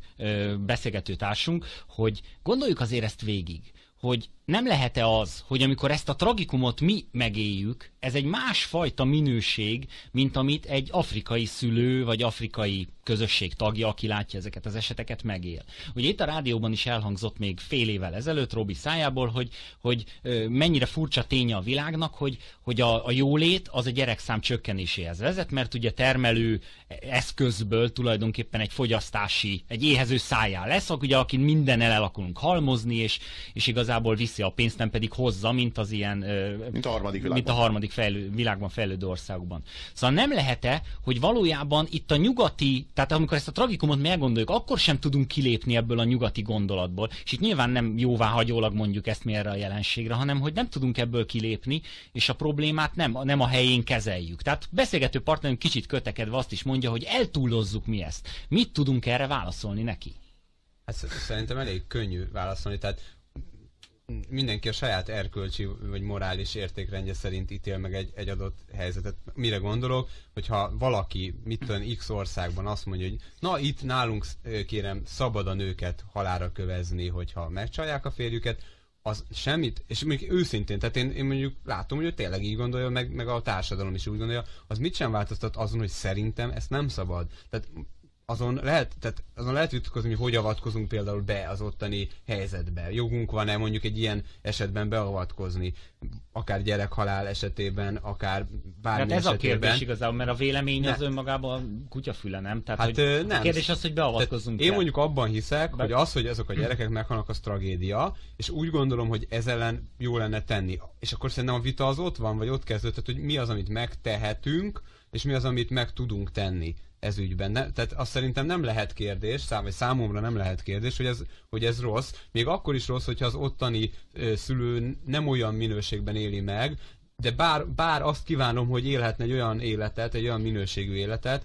beszélgető társunk, hogy gondoljuk azért ezt végig, hogy nem lehet-e az, hogy amikor ezt a tragikumot mi megéljük, ez egy másfajta minőség, mint amit egy afrikai szülő vagy afrikai közösség tagja, aki látja ezeket az eseteket, megél. Ugye itt a rádióban is elhangzott még fél évvel ezelőtt Robi szájából, hogy, hogy mennyire furcsa ténye a világnak, hogy, hogy a, a jólét az a gyerekszám csökkenéséhez vezet, mert ugye termelő eszközből tulajdonképpen egy fogyasztási, egy éhező szájá lesz, ugye, aki minden el akarunk halmozni, és, és igazából vissza viszi a pénzt, nem pedig hozza, mint az ilyen... Mint a harmadik világban. Mint a harmadik fejlő, világban fejlődő országokban. Szóval nem lehet-e, hogy valójában itt a nyugati, tehát amikor ezt a tragikumot meggondoljuk, akkor sem tudunk kilépni ebből a nyugati gondolatból, és itt nyilván nem jóvá hagyólag mondjuk ezt mi erre a jelenségre, hanem hogy nem tudunk ebből kilépni, és a problémát nem, nem a helyén kezeljük. Tehát beszélgető partnerünk kicsit kötekedve azt is mondja, hogy eltúlozzuk mi ezt. Mit tudunk erre válaszolni neki? Hát szerintem elég könnyű válaszolni, tehát mindenki a saját erkölcsi vagy morális értékrendje szerint ítél meg egy, egy adott helyzetet. Mire gondolok, hogyha valaki, mit tudom, X országban azt mondja, hogy na itt nálunk kérem szabad a nőket halára kövezni, hogyha megcsalják a férjüket, az semmit, és még őszintén, tehát én, én mondjuk látom, hogy ő tényleg így gondolja, meg, meg a társadalom is úgy gondolja, az mit sem változtat azon, hogy szerintem ezt nem szabad. Tehát azon lehet, tehát azon lehet vitatkozni, hogy hogy avatkozunk például be az ottani helyzetbe. Jogunk van-e mondjuk egy ilyen esetben beavatkozni, akár gyerekhalál esetében, akár bármi hát ez esetében. a kérdés igazából, mert a vélemény ne. az önmagában kutyafüle, nem? Tehát, hát, hogy nem. A kérdés az, hogy beavatkozunk Én mondjuk abban hiszek, Be... hogy az, hogy ezek a gyerekek meghalnak, az tragédia, és úgy gondolom, hogy ez ellen jó lenne tenni. És akkor szerintem a vita az ott van, vagy ott kezdődött, hogy mi az, amit megtehetünk, és mi az, amit meg tudunk tenni ez ügyben. Ne, tehát azt szerintem nem lehet kérdés, szám, vagy számomra nem lehet kérdés, hogy ez, hogy ez rossz. Még akkor is rossz, hogyha az ottani ö, szülő nem olyan minőségben éli meg, de bár, bár azt kívánom, hogy élhetne egy olyan életet, egy olyan minőségű életet,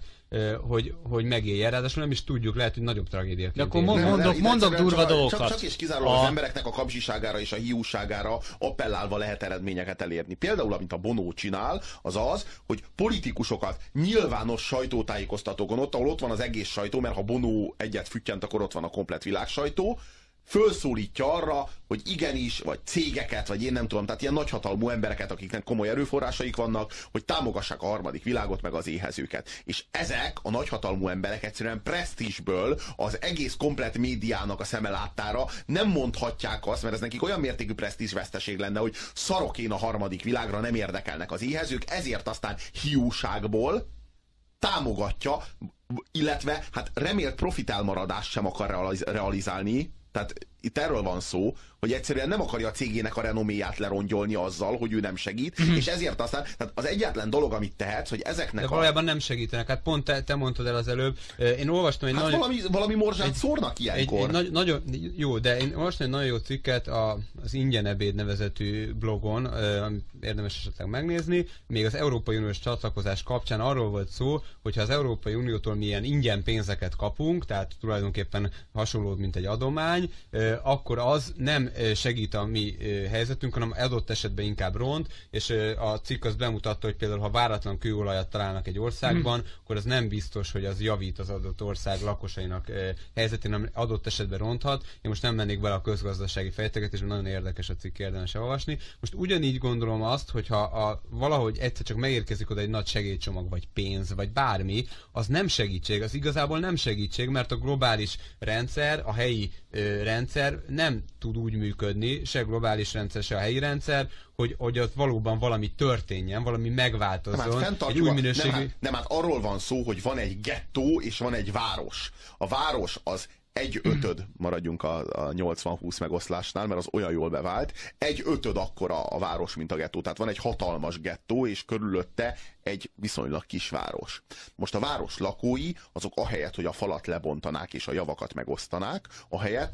hogy, hogy megélje. Ráadásul nem is tudjuk, lehet, hogy nagyobb tragédia. De akkor mondok, mondok, mondok durva csak, dolgokat. Csak, csak és kizárólag a... az embereknek a kapzsiságára és a hiúságára appellálva lehet eredményeket elérni. Például, amit a Bonó csinál, az az, hogy politikusokat nyilvános sajtótájékoztatókon, ott, ahol ott van az egész sajtó, mert ha Bonó egyet füttyent, akkor ott van a komplet világsajtó, fölszólítja arra, hogy igenis, vagy cégeket, vagy én nem tudom, tehát ilyen nagyhatalmú embereket, akiknek komoly erőforrásaik vannak, hogy támogassák a harmadik világot, meg az éhezőket. És ezek a nagyhatalmú emberek egyszerűen presztízsből az egész komplet médiának a szeme láttára nem mondhatják azt, mert ez nekik olyan mértékű veszteség lenne, hogy szarok én a harmadik világra, nem érdekelnek az éhezők, ezért aztán hiúságból támogatja, illetve hát remélt profitálmaradást sem akar realizálni, tehát itt erről van szó, hogy egyszerűen nem akarja a cégének a renoméját lerongyolni azzal, hogy ő nem segít, mm-hmm. és ezért aztán, tehát az egyetlen dolog, amit tehetsz, hogy ezeknek De valójában a... nem segítenek, hát pont te, te mondtad el az előbb, én olvastam egy hát nagyon... valami, valami morzsát egy, szórnak ilyenkor. Egy, egy nagy, nagyon, jó, de én olvastam egy nagyon jó cikket a, az Ingyen Ebéd nevezetű blogon, amit érdemes esetleg megnézni, még az Európai Uniós csatlakozás kapcsán arról volt szó, hogyha az Európai Uniótól milyen ingyen pénzeket kapunk, tehát tulajdonképpen hasonló, mint egy adomány, akkor az nem segít a mi helyzetünk, hanem adott esetben inkább ront, és a cikk az bemutatta, hogy például ha váratlan kőolajat találnak egy országban, hmm. akkor az nem biztos, hogy az javít az adott ország lakosainak helyzetén, hanem adott esetben ronthat. Én most nem mennék bele a közgazdasági fejtegetésbe, nagyon érdekes a cikk, érdemes olvasni. Most ugyanígy gondolom azt, hogyha a, valahogy egyszer csak megérkezik oda egy nagy segélycsomag, vagy pénz, vagy bármi, az nem segítség, az igazából nem segítség, mert a globális rendszer, a helyi ö, rendszer nem tud úgy működni, se globális rendszer, se a helyi rendszer, hogy, hogy ott valóban valami történjen, valami megváltozzon. Nem, hát egy új minőségű... nem, hát, nem, hát arról van szó, hogy van egy gettó és van egy város. A város az egy ötöd, maradjunk a, a 80-20 megoszlásnál, mert az olyan jól bevált, egy ötöd akkora a város, mint a gettó. Tehát van egy hatalmas gettó, és körülötte egy viszonylag kis város. Most a város lakói, azok ahelyett, hogy a falat lebontanák és a javakat megosztanák, ahelyett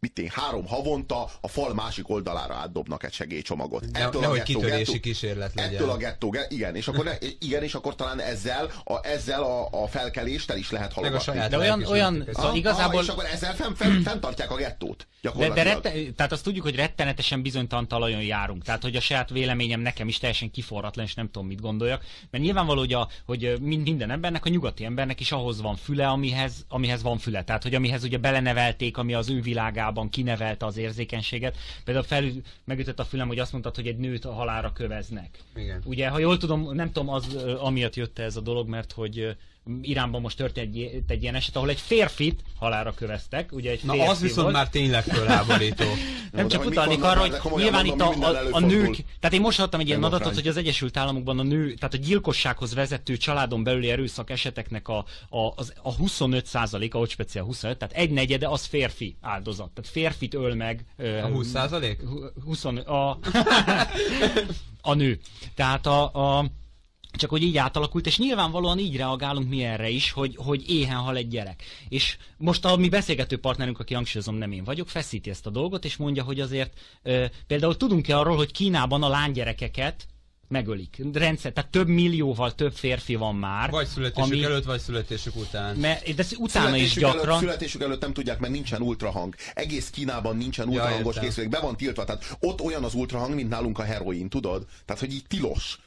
mit én, három havonta a fal másik oldalára átdobnak egy segélycsomagot. Ne, ettől nehogy gettó, kitörési gettó, kísérlet legyen. Ettől a gettó, igen, és akkor, ne, igen, és akkor talán ezzel a, ezzel a, a felkelést el is lehet halogatni. Meg a saját De olyan, olyan szóval igazából... Ah, és akkor ezzel fenn, fenn, fenntartják a gettót. De, de rette, tehát azt tudjuk, hogy rettenetesen bizonytalan talajon járunk. Tehát, hogy a saját véleményem nekem is teljesen kiforratlan, és nem tudom, mit gondoljak. Mert nyilvánvaló, hogy, a, hogy minden embernek, a nyugati embernek is ahhoz van füle, amihez, amihez van füle. Tehát, hogy amihez ugye belenevelték, ami az ő világában korábban kinevelte az érzékenységet. Például fel, megütött a fülem, hogy azt mondtad, hogy egy nőt a halára köveznek. Igen. Ugye, ha jól tudom, nem tudom, az amiatt jött ez a dolog, mert hogy Iránban most történt egy, egy ilyen eset, ahol egy férfit halára köveztek. Ugye egy Na az viszont volt. már tényleg fölháborító. nem csak utalnék arra, hogy nyilván itt a, a, a nők, tehát én most hallottam egy ilyen adatot, hogy az Egyesült Államokban a nő, tehát a gyilkossághoz vezető családon belüli erőszak eseteknek a, a, az, a 25 százaléka, ahogy speciál 25, tehát egy negyede az férfi áldozat. Tehát férfit öl meg. A 20 százalék? 20, a, a nő. Tehát a, a csak hogy így átalakult, és nyilvánvalóan így reagálunk mi erre is, hogy, hogy éhen hal egy gyerek. És most a mi beszélgető partnerünk, aki hangsúlyozom nem én vagyok, feszíti ezt a dolgot, és mondja, hogy azért ö, például tudunk-e arról, hogy Kínában a lánygyerekeket megölik. Rendszer, tehát több millióval több férfi van már. Vagy születésük ami... előtt, vagy születésük után. Mert, de utána is gyakran. Előtt, születésük előtt nem tudják, mert nincsen ultrahang. Egész Kínában nincsen ultrahangos ja, készülék. Be van tiltva. Tehát ott olyan az ultrahang, mint nálunk a heroin, tudod? Tehát, hogy így tilos.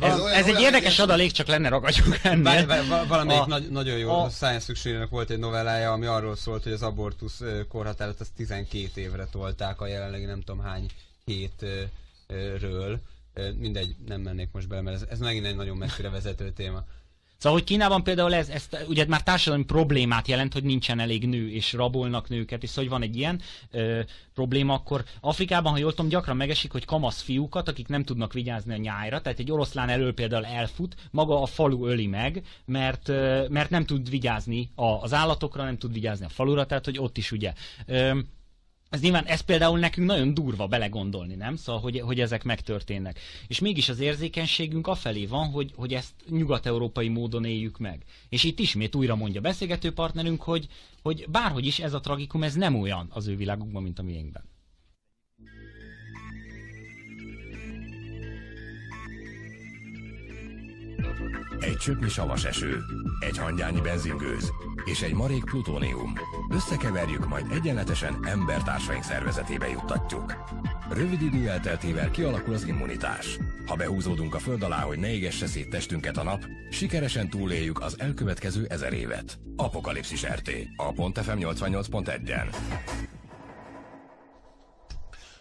Ez, olyan, ez egy érdekes adalék, csak lenne ragadjuk ennél. valamelyik a, nagy, nagyon jó a, science fiction volt egy novellája, ami arról szólt, hogy az abortusz korhatárat az 12 évre tolták a jelenlegi nem tudom hány hétről. Mindegy, nem mennék most bele, mert ez, ez megint egy nagyon messzire vezető téma. Szóval, hogy Kínában például ez, ez ugye már társadalmi problémát jelent, hogy nincsen elég nő, és rabolnak nőket, és szóval, hogy van egy ilyen ö, probléma, akkor Afrikában, ha jól tudom, gyakran megesik, hogy kamasz fiúkat, akik nem tudnak vigyázni a nyájra, tehát egy oroszlán elől például elfut, maga a falu öli meg, mert, ö, mert nem tud vigyázni a, az állatokra, nem tud vigyázni a falura, tehát hogy ott is ugye. Ö, ez nyilván, ez például nekünk nagyon durva belegondolni, nem? Szóval, hogy, hogy ezek megtörténnek. És mégis az érzékenységünk afelé van, hogy, hogy ezt nyugat-európai módon éljük meg. És itt ismét újra mondja beszélgető partnerünk, hogy, hogy bárhogy is ez a tragikum, ez nem olyan az ő világukban, mint a miénkben. Egy csöpnyi savas eső, egy hangyányi benzingőz és egy marék plutónium. Összekeverjük, majd egyenletesen embertársaink szervezetébe juttatjuk. Rövid idő elteltével kialakul az immunitás. Ha behúzódunk a föld alá, hogy ne égesse szét testünket a nap, sikeresen túléljük az elkövetkező ezer évet. Apokalipszis RT. A .fm 88.1-en.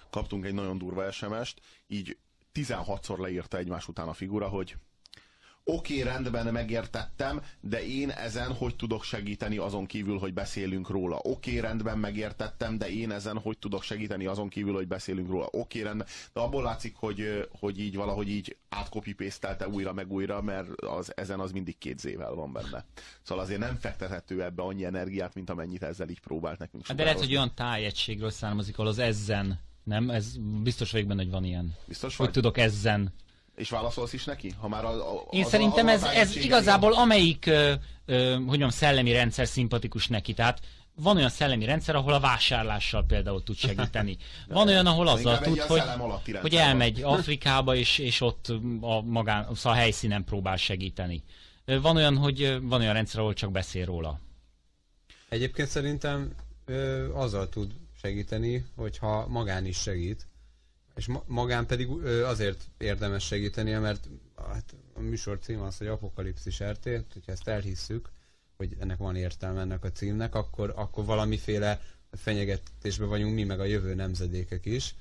Kaptunk egy nagyon durva SMS-t, így 16-szor leírta egymás után a figura, hogy Oké, okay, rendben, megértettem, de én ezen hogy tudok segíteni azon kívül, hogy beszélünk róla. Oké, okay, rendben, megértettem, de én ezen hogy tudok segíteni azon kívül, hogy beszélünk róla. Oké, okay, rendben. De abból látszik, hogy, hogy így valahogy így átkopi újra meg újra, mert az, ezen az mindig két zével van benne. Szóval azért nem fektethető ebbe annyi energiát, mint amennyit ezzel így próbált nekünk hát De lehet, hogy olyan tájegységről származik, ahol az ezen, nem? Ez biztos vagyok benne, hogy van ilyen. Biztos vagy? Hogy tudok ezen és válaszolsz is neki? Ha már a, a, Én szerintem a, a ez, ez igazából amelyik, ö, ö, hogy mondjam, szellemi rendszer szimpatikus neki. Tehát van olyan szellemi rendszer, ahol a vásárlással például tud segíteni. Van olyan, ahol azzal tud, hogy, hogy elmegy Afrikába, és, és ott a, magán, szóval a helyszínen próbál segíteni. Van olyan, hogy van olyan rendszer, ahol csak beszél róla. Egyébként szerintem ö, azzal tud segíteni, hogyha magán is segít. És ma- magán pedig azért érdemes segítenie, mert hát a műsor cím az, hogy Apokalipszis RT, hogyha ezt elhisszük, hogy ennek van értelme ennek a címnek, akkor, akkor valamiféle fenyegetésben vagyunk mi, meg a jövő nemzedékek is,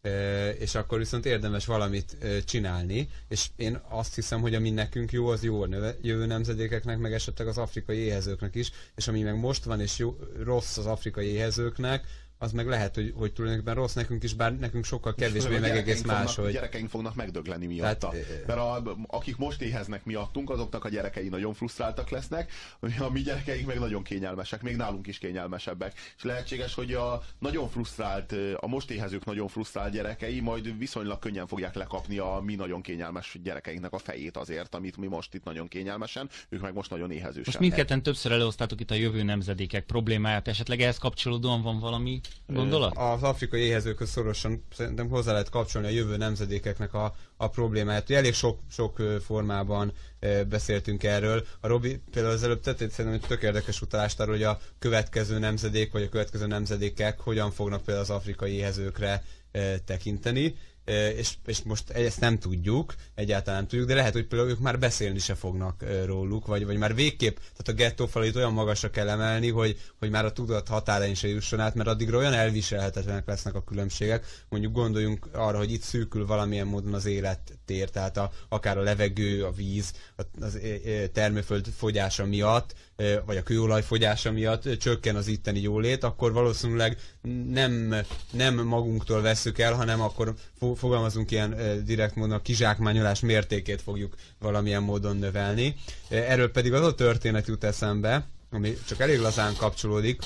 e, és akkor viszont érdemes valamit e, csinálni, és én azt hiszem, hogy ami nekünk jó, az jó a növe, jövő nemzedékeknek, meg esetleg az afrikai éhezőknek is, és ami meg most van, és jó, rossz az afrikai éhezőknek, az meg lehet, hogy, hogy tulajdonképpen rossz nekünk is, bár nekünk sokkal kevésbé, meg egész más, hogy... Gyerekeink fognak megdögleni miatta. Tehát, Mert a, akik most éheznek miattunk, azoknak a gyerekei nagyon frusztráltak lesznek, a mi gyerekeink meg nagyon kényelmesek, még nálunk is kényelmesebbek. És lehetséges, hogy a nagyon frusztrált, a most éhezők nagyon frusztrált gyerekei majd viszonylag könnyen fogják lekapni a mi nagyon kényelmes gyerekeinknek a fejét azért, amit mi most itt nagyon kényelmesen, ők meg most nagyon éhezősen. Most mindketten többször előosztátok itt a jövő nemzedékek problémáját, esetleg ehhez kapcsolódóan van valami Gondolat? Az afrikai éhezőkhöz szorosan szerintem hozzá lehet kapcsolni a jövő nemzedékeknek a, a problémáját. Ugye elég sok, sok formában beszéltünk erről. A Robi például az előbb tett szerintem egy tök érdekes utalást arról, hogy a következő nemzedék vagy a következő nemzedékek hogyan fognak például az afrikai éhezőkre tekinteni és, és most ezt nem tudjuk, egyáltalán nem tudjuk, de lehet, hogy például ők már beszélni se fognak róluk, vagy, vagy már végképp, tehát a gettó falit olyan magasra kell emelni, hogy, hogy már a tudat határain se jusson át, mert addigra olyan elviselhetetlenek lesznek a különbségek. Mondjuk gondoljunk arra, hogy itt szűkül valamilyen módon az élettér, tehát a, akár a levegő, a víz, az termőföld fogyása miatt, vagy a kőolaj fogyása miatt csökken az itteni jólét, akkor valószínűleg nem, nem magunktól veszük el, hanem akkor fogalmazunk ilyen direkt módon a kizsákmányolás mértékét fogjuk valamilyen módon növelni. Erről pedig az a történet jut eszembe, ami csak elég lazán kapcsolódik,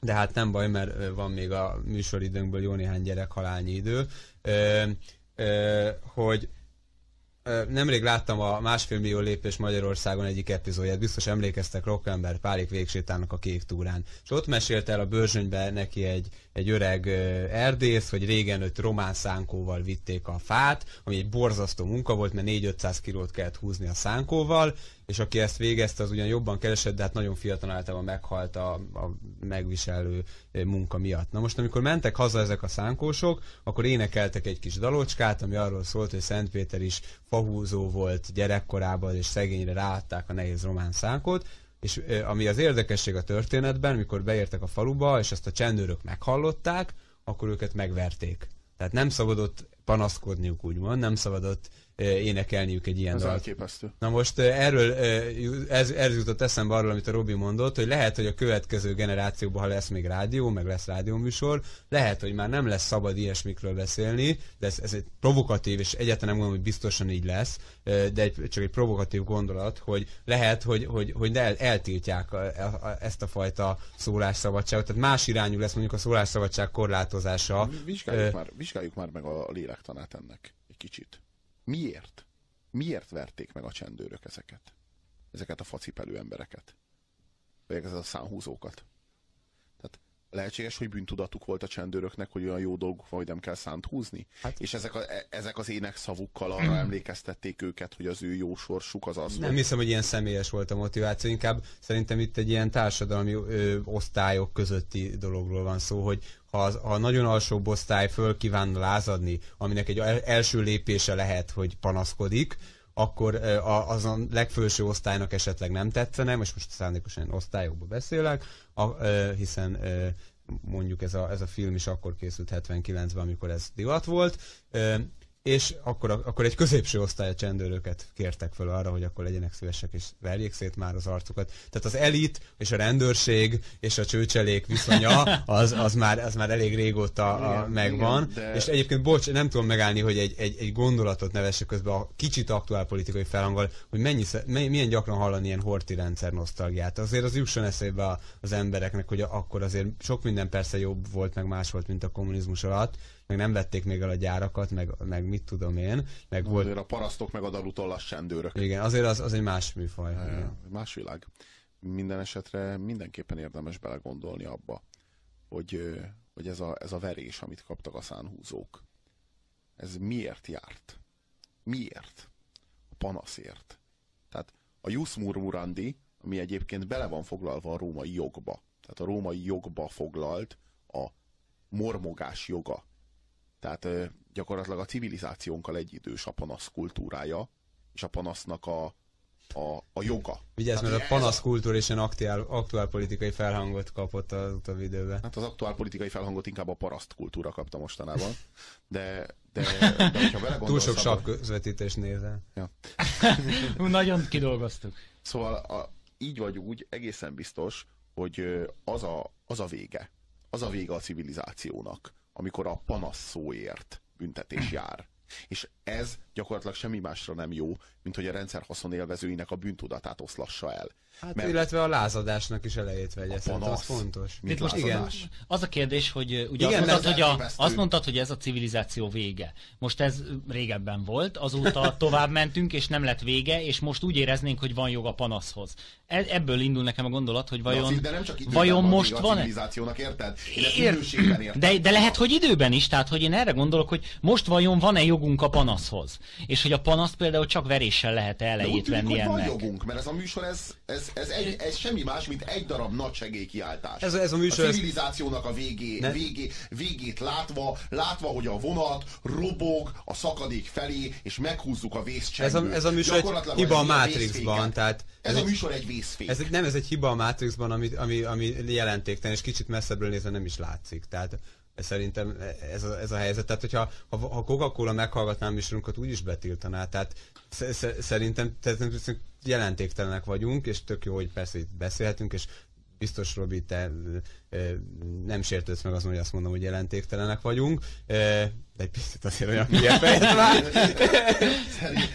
de hát nem baj, mert van még a műsoridőnkből jó néhány gyerek halálnyi idő, hogy Nemrég láttam a másfél millió lépés Magyarországon egyik epizódját, biztos emlékeztek Rockember Pálik végsétának a kék túrán. És ott mesélte el a bőrzsönybe neki egy, egy öreg erdész, hogy régen őt román szánkóval vitték a fát, ami egy borzasztó munka volt, mert 4-500 kilót kellett húzni a szánkóval, és aki ezt végezte, az ugyan jobban keresett, de hát nagyon fiatal általában meghalt a, a megviselő munka miatt. Na most, amikor mentek haza ezek a szánkósok, akkor énekeltek egy kis dalocskát, ami arról szólt, hogy Szent Péter is fahúzó volt gyerekkorában, és szegényre ráadták a nehéz román szánkót, és ami az érdekesség a történetben, mikor beértek a faluba, és ezt a csendőrök meghallották, akkor őket megverték. Tehát nem szabadott panaszkodniuk, úgymond, nem szabadott énekelniük egy ilyen Ez dalt. elképesztő. Na most erről ez, ez jutott eszembe arról, amit a Robi mondott, hogy lehet, hogy a következő generációban, ha lesz még rádió, meg lesz rádióműsor, lehet, hogy már nem lesz szabad ilyesmikről beszélni, de ez, ez egy provokatív, és egyáltalán nem gondolom, hogy biztosan így lesz, de egy, csak egy provokatív gondolat, hogy lehet, hogy, hogy, hogy el, eltiltják a, a, a, ezt a fajta szólásszabadságot, tehát más irányú lesz mondjuk a szólásszabadság korlátozása. Vizsgáljuk, Ö, már, vizsgáljuk már meg a lélektanát ennek egy kicsit. Miért? Miért verték meg a csendőrök ezeket? Ezeket a facipelő embereket? Vagy ezeket a szánhúzókat? Lehetséges, hogy bűntudatuk volt a csendőröknek, hogy olyan jó dolguk van, hogy nem kell szánt húzni? Hát, és ezek, a, e- ezek az énekszavukkal arra emlékeztették őket, hogy az ő jó sorsuk az az, Nem hogy hiszem, hogy ilyen személyes volt a motiváció, inkább szerintem itt egy ilyen társadalmi ö, osztályok közötti dologról van szó, hogy ha, az, ha a nagyon alsóbb osztály föl kívánna lázadni, aminek egy el, első lépése lehet, hogy panaszkodik, akkor az a legfelső osztálynak esetleg nem tetszene, most most szándékosan osztályokba beszélek, hiszen mondjuk ez a, ez a film is akkor készült 79-ben, amikor ez divat volt, és akkor, akkor egy középső osztály a csendőröket kértek fel arra, hogy akkor legyenek szívesek és verjék szét már az arcukat. Tehát az elit és a rendőrség és a csőcselék viszonya az, az, már, az már elég régóta a, Igen, megvan. igen, de- És egyébként, bocs, nem tudom megállni, hogy egy, egy, egy gondolatot nevessek közben a kicsit aktuál politikai felhanggal, hogy mennyi, milyen gyakran hallani ilyen horti rendszer nosztalgiát. Azért az jusson eszébe a- az embereknek, hogy akkor azért sok minden persze jobb volt, meg más volt, mint a kommunizmus alatt, meg nem vették még el a gyárakat, meg, meg mit tudom én, meg volt, azért a parasztok meg a dalutollas csendőrök. igen, azért az, az egy más műfaj. Igen. Más világ. Minden esetre mindenképpen érdemes belegondolni abba, hogy, hogy ez, a, ez a verés, amit kaptak a szánhúzók, ez miért járt? Miért? A panaszért. Tehát a jus murmurandi, ami egyébként bele van foglalva a római jogba. Tehát a római jogba foglalt a mormogás joga. Tehát ö, gyakorlatilag a civilizációnkkal egyidős a panasz kultúrája, és a panasznak a, a, a joga. Vigyázz, Tehát mert a ez panasz kultúr és aktuál, aktuál politikai felhangot kapott az utóbbi időben. Hát az aktuál politikai felhangot inkább a paraszt kultúra kapta mostanában. De, de, de Túl sok sav közvetítést nézel. Ja. Nagyon kidolgoztuk. Szóval a, így vagy úgy egészen biztos, hogy az a, az a vége, az a vége a civilizációnak, amikor a panasz szóért büntetés jár. És ez gyakorlatilag semmi másra nem jó, mint hogy a rendszer haszonélvezőinek a bűntudatát oszlassa el. Hát, Mert- illetve a lázadásnak is elejét vegye, A szerintem az panasz. fontos. Mint most igen. Az a kérdés, hogy ö, ugye Igen, azt, mondtad, hogy a, azt mondtad, hogy ez a civilizáció vége. Most ez régebben volt, azóta tovább mentünk, és nem lett vége, és most úgy éreznénk, hogy van jog a panaszhoz. E- ebből indul nekem a gondolat, hogy vajon, de nem csak vajon van most vége a van-e? civilizációnak, érted? Én ezt Ér- értem. De, de lehet, hogy időben is, tehát hogy én erre gondolok, hogy most vajon van-e jogunk a panaszhoz? És hogy a panaszt például csak veréssel lehet elejét tűnik, venni hogy van ennek. jogunk, mert ez a műsor, ez, ez, ez, egy, ez semmi más, mint egy darab nagy segélykiáltás. Ez- ez a műsor, a civilizációnak a végé, Ne- végé, végét látva, látva, hogy a vonat robog a szakadék felé, és meghúzzuk a vészcsengőt. Ez a, ez a műsor egy hiba a Matrixban, tehát Ez, ez a műsor egy vészfék. Ez egy, nem, ez egy hiba a Matrixban, ami, ami, ami jelentéktelen, és kicsit messzebbről nézve nem is látszik. Tehát szerintem ez a, ez a helyzet. Tehát, hogyha ha, ha Coca-Cola meghallgatná a műsorunkat, úgy is betiltaná. Tehát sz- sz- szerintem, tehát jelentéktelenek vagyunk, és tök jó, hogy persze itt beszélhetünk, és biztos Robi, te nem sértődsz meg azon, hogy azt mondom, hogy jelentéktelenek vagyunk, egy picit azért olyan hülye fejed már.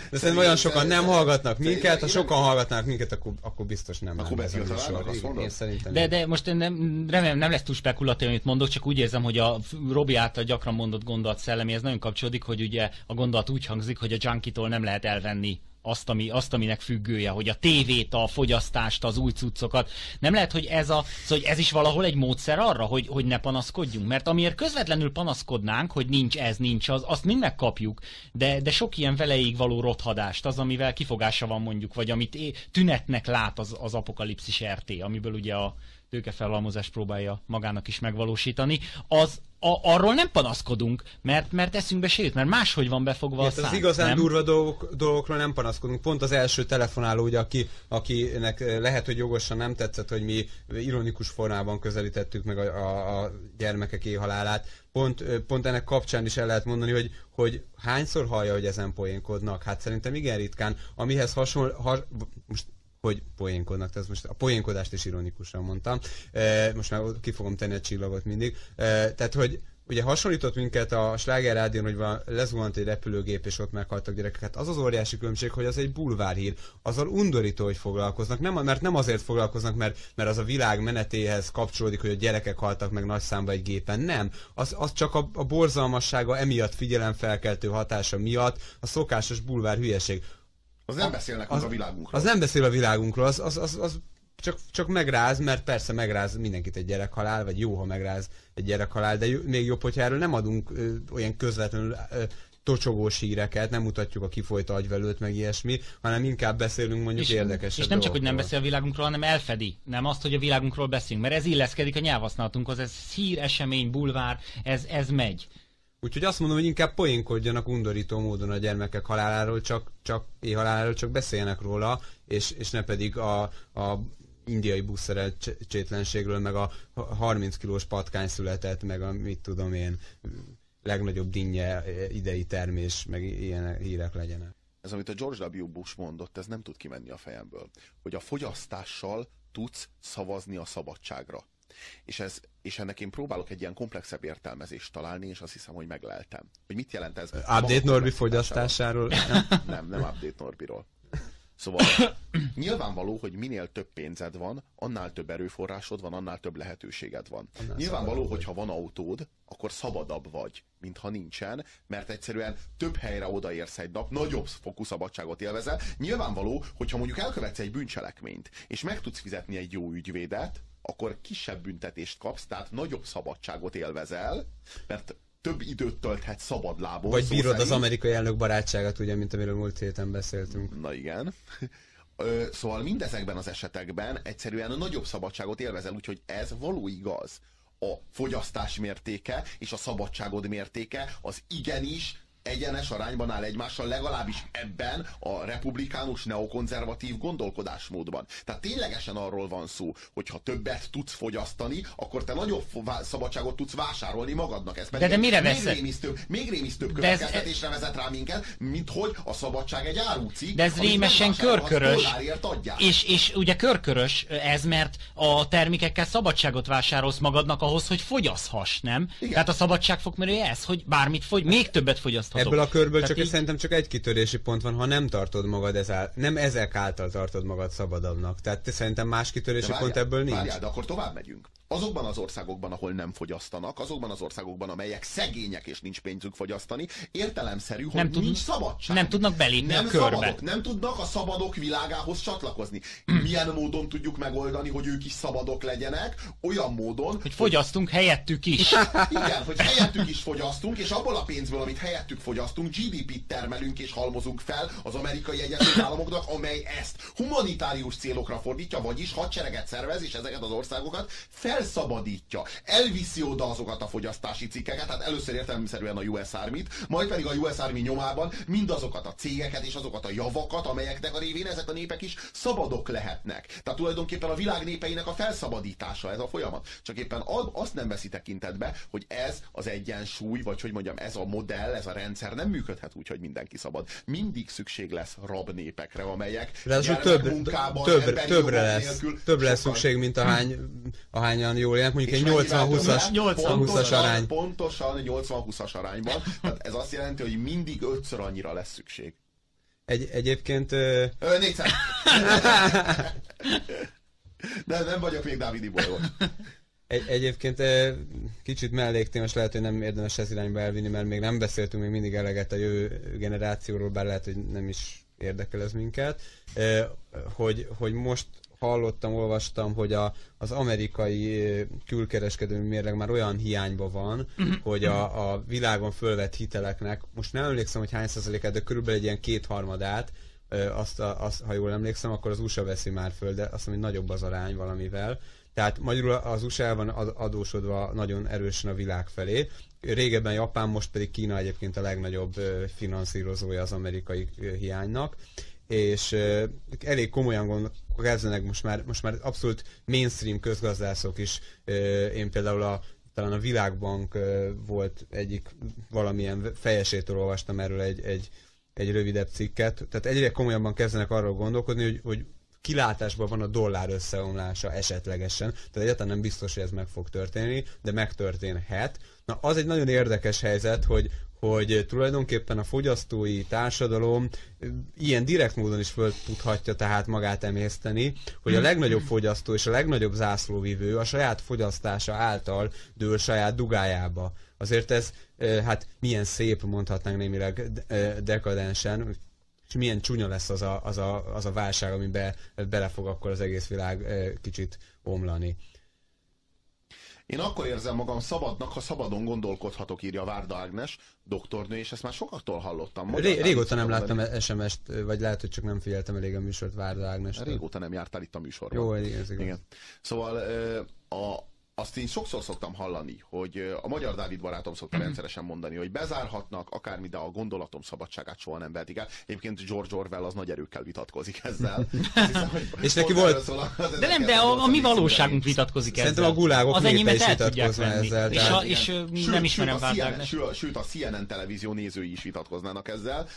De szerintem olyan sokan nem hallgatnak minket, ha sokan hallgatnak minket, akkor, akkor biztos nem. Akkor ez a De, de most én nem, remélem nem lesz túl spekulatív, amit mondok, csak úgy érzem, hogy a Robi által gyakran mondott gondolat szelleméhez nagyon kapcsolódik, hogy ugye a gondolat úgy hangzik, hogy a junkitól nem lehet elvenni azt, ami, azt, aminek függője, hogy a tévét, a fogyasztást, az új cuccokat. Nem lehet, hogy ez, a, szóval, hogy ez is valahol egy módszer arra, hogy, hogy ne panaszkodjunk? Mert amiért közvetlenül panaszkodnánk, hogy nincs ez, nincs az, azt mind megkapjuk, de, de sok ilyen veleig való rothadást, az, amivel kifogása van mondjuk, vagy amit é- tünetnek lát az, az apokalipszis RT, amiből ugye a tőkefelhalmozást próbálja magának is megvalósítani, az a, arról nem panaszkodunk, mert, mert eszünkbe se jut, mert máshogy van befogva a Hát az igazán nem? durva dolgok, dolgokról nem panaszkodunk. Pont az első telefonáló, ugye, aki, akinek eh, lehet, hogy jogosan nem tetszett, hogy mi ironikus formában közelítettük meg a, a, a gyermekek éhhalálát. Pont, eh, pont ennek kapcsán is el lehet mondani, hogy, hogy hányszor hallja, hogy ezen poénkodnak. Hát szerintem igen ritkán. Amihez hasonl... Ha, most hogy poénkodnak, tehát most a poénkodást is ironikusan mondtam. E, most már ki fogom tenni a csillagot mindig. E, tehát, hogy ugye hasonlított minket a Sláger Rádión, hogy van, lezuhant egy repülőgép, és ott meghaltak gyerekek. Hát az az óriási különbség, hogy az egy bulvárhír. Azzal undorító, hogy foglalkoznak. Nem, mert nem azért foglalkoznak, mert, mert az a világ menetéhez kapcsolódik, hogy a gyerekek haltak meg nagy számba egy gépen. Nem. Az, az csak a, a borzalmassága emiatt figyelemfelkeltő hatása miatt a szokásos bulvár hülyeség. Az nem beszélnek az, a világunkról. Az nem beszél a világunkról, az, az, az, az csak, csak megráz, mert persze megráz mindenkit egy gyerekhalál, vagy jó, ha megráz egy gyerekhalál, de jó, még jobb, hogyha erről nem adunk ö, olyan közvetlenül ö, tocsogós híreket, nem mutatjuk a kifolyt agyvelőt, meg ilyesmi, hanem inkább beszélünk mondjuk és, érdekesebb és nem csak, hogy nem beszél a világunkról, hanem elfedi. Nem azt, hogy a világunkról beszélünk, mert ez illeszkedik a nyelvhasználatunkhoz, ez hír, esemény, bulvár, ez, ez megy. Úgyhogy azt mondom, hogy inkább poénkodjanak undorító módon a gyermekek haláláról, csak, csak éjhaláláról, csak beszéljenek róla, és, és ne pedig a, a indiai buszszerelcsétlenségről, meg a 30 kilós patkány született, meg a mit tudom én, legnagyobb dinnye idei termés, meg ilyen hírek legyenek. Ez, amit a George W. Bush mondott, ez nem tud kimenni a fejemből. Hogy a fogyasztással tudsz szavazni a szabadságra. És, ez, és ennek én próbálok egy ilyen komplexebb értelmezést találni, és azt hiszem, hogy megleltem. Hogy mit jelent ez? Update Norbi fogyasztásáról? Nem, nem, update Norbiról. Szóval nyilvánvaló, hogy minél több pénzed van, annál több erőforrásod van, annál több lehetőséged van. Annál nyilvánvaló, hogy ha van autód, akkor szabadabb vagy, mint ha nincsen, mert egyszerűen több helyre odaérsz egy nap, nagyobb fokú szabadságot élvezel. Nyilvánvaló, hogyha mondjuk elkövetsz egy bűncselekményt, és meg tudsz fizetni egy jó ügyvédet, akkor kisebb büntetést kapsz, tehát nagyobb szabadságot élvezel, mert több időt tölthet szabadlábon. Vagy bírod az szerint. amerikai elnök barátságát, ugye, mint amiről múlt héten beszéltünk. Na igen. Ö, szóval mindezekben az esetekben egyszerűen nagyobb szabadságot élvezel, úgyhogy ez való igaz. A fogyasztás mértéke és a szabadságod mértéke az igenis egyenes arányban áll egymással, legalábbis ebben a republikánus neokonzervatív gondolkodásmódban. Tehát ténylegesen arról van szó, hogy ha többet tudsz fogyasztani, akkor te nagyobb szabadságot tudsz vásárolni magadnak. Ez pedig de mire még veszed? rémisztőbb, még rémisztőbb De ez- következtetésre vezet rá minket, mint hogy a szabadság egy árucikk, De ez rémesen körkörös. És, és ugye körkörös ez, mert a termékekkel szabadságot vásárolsz magadnak ahhoz, hogy fogyaszhass, nem? Igen. Tehát a szabadság fokmérője ez, hogy bármit fogy, még többet fogyaszthatok. Ebből a körből Tehát csak így- szerintem csak egy kitörési pont van, ha nem tartod magad ezál, nem ezek által tartod magad szabadabbnak. Tehát te szerintem más kitörési De pont ebből nincs. Várjál, de akkor tovább megyünk. Azokban az országokban, ahol nem fogyasztanak, azokban az országokban, amelyek szegények és nincs pénzük fogyasztani, értelemszerű, hogy Nem tud- nincs szabadság. nem tudnak belépni nem a körbe. Szabadok, nem tudnak a szabadok világához csatlakozni. Milyen módon tudjuk megoldani, hogy ők is szabadok legyenek? Olyan módon, Hogy fogyasztunk helyettük is. igen, hogy helyettük is fogyasztunk, és abból a pénzből, amit helyettük fogyasztunk, GDP-t termelünk és halmozunk fel az amerikai Egyesült Államoknak, amely ezt humanitárius célokra fordítja, vagyis hadsereget szervez, és ezeket az országokat felszabadítja, elviszi oda azokat a fogyasztási cikkeket, hát először értelemszerűen a US Army-t, majd pedig a US Army nyomában mindazokat a cégeket és azokat a javakat, amelyeknek a révén ezek a népek is szabadok lehetnek. Tehát tulajdonképpen a világ népeinek a felszabadítása ez a folyamat. Csak éppen azt nem veszi tekintetbe, hogy ez az egyensúly, vagy hogy mondjam, ez a modell, ez a rendszer nem működhet úgy, hogy mindenki szabad. Mindig szükség lesz rabnépekre, amelyek több, több, többre lesz, nélkül többre lesz szükség, mint ahány, ahányan jól jelent, mondjuk egy 80-20-as 80 arány. Pontosan 80-20-as arányban. Tehát ez azt jelenti, hogy mindig ötször annyira lesz szükség. Egy, egyébként... Ö, 400. De nem vagyok még Dávidi Bolygó. Egy, egyébként kicsit melléktémes lehet, hogy nem érdemes ez irányba elvinni, mert még nem beszéltünk még mindig eleget a jövő generációról, bár lehet, hogy nem is érdekel ez minket, hogy, hogy most hallottam, olvastam, hogy a, az amerikai külkereskedelmi mérleg már olyan hiányban van, uh-huh. hogy a, a világon fölvett hiteleknek, most nem emlékszem, hogy hány százalékát, de körülbelül egy ilyen kétharmadát, azt, azt, ha jól emlékszem, akkor az USA veszi már föl, de azt hiszem, hogy nagyobb az arány valamivel. Tehát magyarul az USA van adósodva nagyon erősen a világ felé. Régebben Japán, most pedig Kína egyébként a legnagyobb finanszírozója az amerikai hiánynak és elég komolyan kezdenek most már, most már abszolút mainstream közgazdászok is, én például a talán a Világbank volt egyik valamilyen fejesétől olvastam erről egy, egy, egy rövidebb cikket. Tehát egyre komolyabban kezdenek arról gondolkodni, hogy, hogy kilátásban van a dollár összeomlása esetlegesen, tehát egyáltalán nem biztos, hogy ez meg fog történni, de megtörténhet. Na, az egy nagyon érdekes helyzet, hogy, hogy tulajdonképpen a fogyasztói társadalom ilyen direkt módon is föl tudhatja tehát magát emészteni, hogy a legnagyobb fogyasztó és a legnagyobb zászlóvivő a saját fogyasztása által dől saját dugájába. Azért ez, hát milyen szép, mondhatnánk némileg dekadensen, és milyen csúnya lesz az a, az a, az a válság, amiben bele fog akkor az egész világ kicsit omlani. Én akkor érzem magam szabadnak, ha szabadon gondolkodhatok, írja Várda Ágnes, doktornő, és ezt már sokaktól hallottam. Ré- régóta nem láttam SMS-t, vagy lehet, hogy csak nem figyeltem elég a műsort Várda Ágnes. Régóta nem jártál itt a műsorban. Jó, igen, ez igaz. Igen. Szóval a, azt én sokszor szoktam hallani, hogy a magyar Dávid barátom szokta rendszeresen mondani, hogy bezárhatnak akármi, de a gondolatom szabadságát soha nem vehetik el. Egyébként George Orwell az nagy erőkkel vitatkozik ezzel. Hiszem, és neki volt... De nem, de a, a mi valóságunk vitatkozik ezzel. Szerintem a gulágok az enyémet is vitatkoznak ezzel. És, a, és sőt, nem ismerem sőt, sőt, a CNN televízió nézői is vitatkoznának ezzel,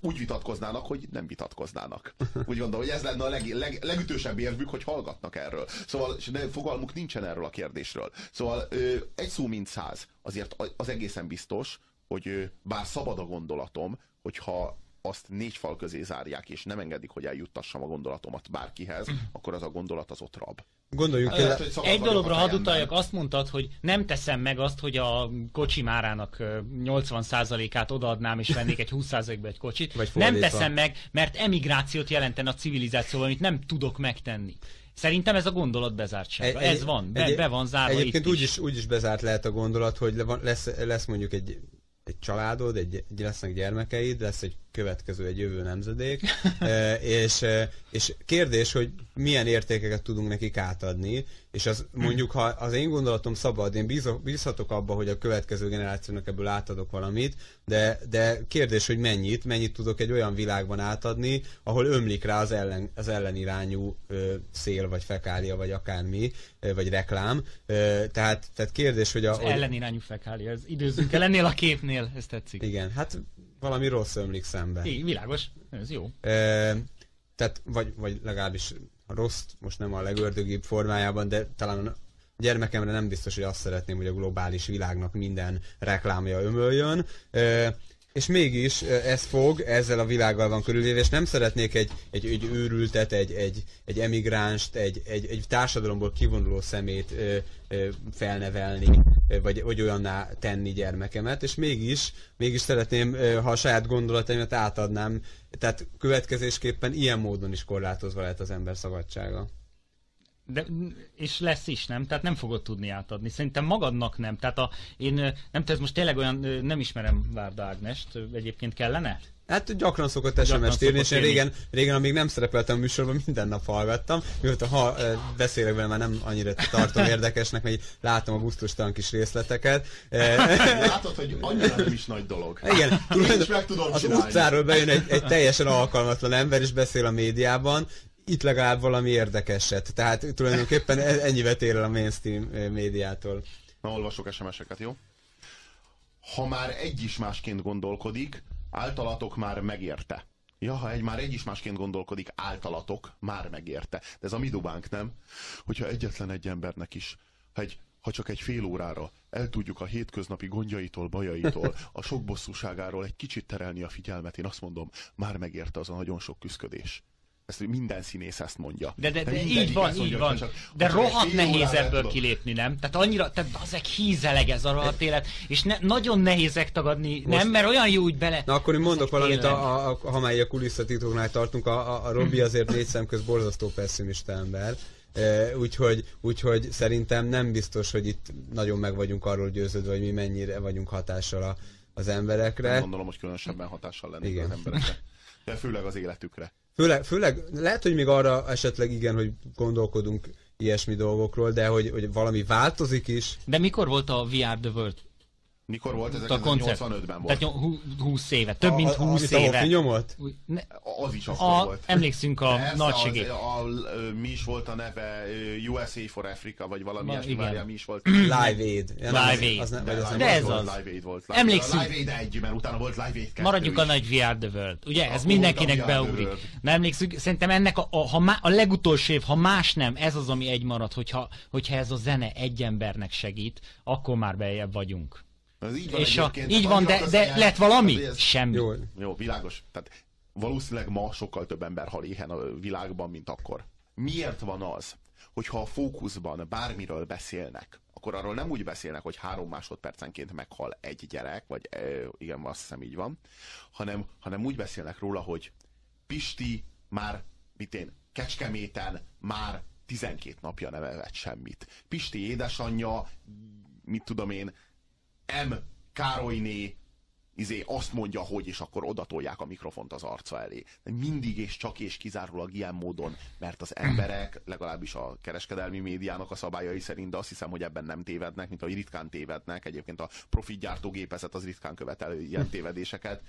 úgy vitatkoznának, hogy nem vitatkoznának. Úgy gondolom, hogy ez lenne a leg, leg, legütősebb érvük, hogy hallgatnak erről. Szóval de fogalmuk nincsen erről a kérdésről kérdésről. Szóval egy szó mint száz. Azért az egészen biztos, hogy bár szabad a gondolatom, hogyha azt négy fal közé zárják, és nem engedik, hogy eljuttassam a gondolatomat bárkihez, akkor az a gondolat az ott rab. Gondoljuk el. Egy dologra hadd utaljak, azt mondtad, hogy nem teszem meg azt, hogy a kocsi márának 80%-át odaadnám, és vennék egy 20%-ba egy kocsit. Vagy nem teszem meg, mert emigrációt jelenten a civilizációval, amit nem tudok megtenni. Szerintem ez a gondolat bezártsága. Egy, ez van, be, egy, be van zárva Egyébként úgy is, úgy is bezárt lehet a gondolat, hogy lesz, lesz mondjuk egy, egy családod, egy, egy, lesznek gyermekeid, lesz egy következő, egy jövő nemzedék, e, és, és kérdés, hogy milyen értékeket tudunk nekik átadni, és az mondjuk, ha az én gondolatom szabad, én bízok, bízhatok abba, hogy a következő generációnak ebből átadok valamit, de, de kérdés, hogy mennyit, mennyit tudok egy olyan világban átadni, ahol ömlik rá az, ellen, az ellenirányú ö, szél, vagy fekália, vagy akármi, ö, vagy reklám. Ö, tehát, tehát kérdés, hogy a... Az hogy... ellenirányú fekália, ez időzünk el ennél a képnél, ez tetszik. Igen, hát valami rossz ömlik szembe. Igen, világos, ez jó. E, tehát, vagy, vagy legalábbis a rossz, most nem a legördögibb formájában, de talán a gyermekemre nem biztos, hogy azt szeretném, hogy a globális világnak minden reklámja ömöljön. E, és mégis ez fog, ezzel a világgal van körülvéve, és nem szeretnék egy, egy, egy őrültet, egy, egy, egy emigránst, egy, egy, egy társadalomból kivonuló szemét ö, ö, felnevelni, vagy, vagy olyanná tenni gyermekemet, és mégis, mégis szeretném, ha a saját gondolataimat átadnám, tehát következésképpen ilyen módon is korlátozva lehet az ember szabadsága. De, és lesz is, nem? Tehát nem fogod tudni átadni. Szerintem magadnak nem. Tehát a, én nem tudom, ez most tényleg olyan, nem ismerem Várda Ágnest, egyébként kellene? Hát gyakran szokott SMS-t írni, és én régen, régen, amíg nem szerepeltem a műsorban, minden nap hallgattam. Mióta ha beszélek vele, már nem annyira tartom érdekesnek, mert látom a gusztustalan kis részleteket. Látod, hogy annyira nem is nagy dolog. Igen, Én is meg tudom az csinálni. utcáról bejön egy, egy teljesen alkalmatlan ember, és beszél a médiában, itt legalább valami érdekeset. Tehát tulajdonképpen e- ennyivel tér el a mainstream médiától. Na, olvasok SMS-eket, jó? Ha már egy is másként gondolkodik, általatok már megérte. Ja, ha egy már egy is másként gondolkodik, általatok már megérte. De ez a mi dubánk, nem? Hogyha egyetlen egy embernek is, ha, egy, ha csak egy fél órára el tudjuk a hétköznapi gondjaitól, bajaitól, a sok bosszúságáról egy kicsit terelni a figyelmet, én azt mondom, már megérte az a nagyon sok küzdködés. Ezt minden színész ezt mondja. De, de, de mindegyik így van, így van. csak- De rohadt nehéz ebből kilépni, nem? Tehát annyira, tehát azek hízeleg ez a rohadt élet, és ne, nagyon nehézek tagadni, nem? Mert olyan jó úgy bele... Na akkor én mondok valamit, a, a, a, ha már a kulisszatitoknál tartunk, a, a, a Robi azért négy szem köz borzasztó pessimista ember. E, úgyhogy, úgyhogy szerintem nem biztos, hogy itt nagyon meg vagyunk arról győződve, hogy mi mennyire vagyunk hatással a, az Nem emberekre. gondolom, hogy különösebben hatással lennénk Igen. az emberekre. De főleg az életükre. Főleg, főleg lehet, hogy még arra esetleg igen, hogy gondolkodunk ilyesmi dolgokról, de hogy, hogy valami változik is. De mikor volt a VR The World? Mikor volt? Ez A koncert? 85-ben volt. Tehát nyom- hú- 20 éve, több mint A- a- 20 amit a éve. Nyomott? Ne, Az is akkor a, volt. emlékszünk a Persze, nagy az-. A, a, a, mi is volt a neve? USA for Africa, vagy valami ilyesmi, várjál, mi is volt? Live Aid. Ja, Live Aid. Az nem, De, az nem De ez az. Live Aid volt. Live, Emlékszünk. A Live Aid 1, mert utána volt Live Aid 2 Maradjunk a is. nagy VR The World. Ugye, ez mindenkinek a The beugrik. Nem emlékszünk, szerintem ennek a, a, ha má, a legutolsó év, ha más nem, ez az, ami egy marad, hogyha, hogyha ez a zene egy embernek segít, akkor már beljebb vagyunk. Ez így van És a, így van, de, de lett valami? ez- Semmi. Jó, Jó, világos. Tehát valószínűleg ma sokkal több ember hal éhen a világban, mint akkor. Miért van az, hogyha a fókuszban bármiről beszélnek, akkor arról nem úgy beszélnek, hogy három másodpercenként meghal egy gyerek, vagy igen, azt hiszem így van, hanem, hanem úgy beszélnek róla, hogy Pisti már, mit én, Kecskeméten már 12 napja nem evett semmit. Pisti édesanyja, mit tudom én, M. Károlyné izé azt mondja, hogy, és akkor odatolják a mikrofont az arca elé. De mindig és csak és kizárólag ilyen módon, mert az emberek, legalábbis a kereskedelmi médiának a szabályai szerint, de azt hiszem, hogy ebben nem tévednek, mint ahogy ritkán tévednek. Egyébként a profitgyártógépezet az ritkán követel ilyen tévedéseket.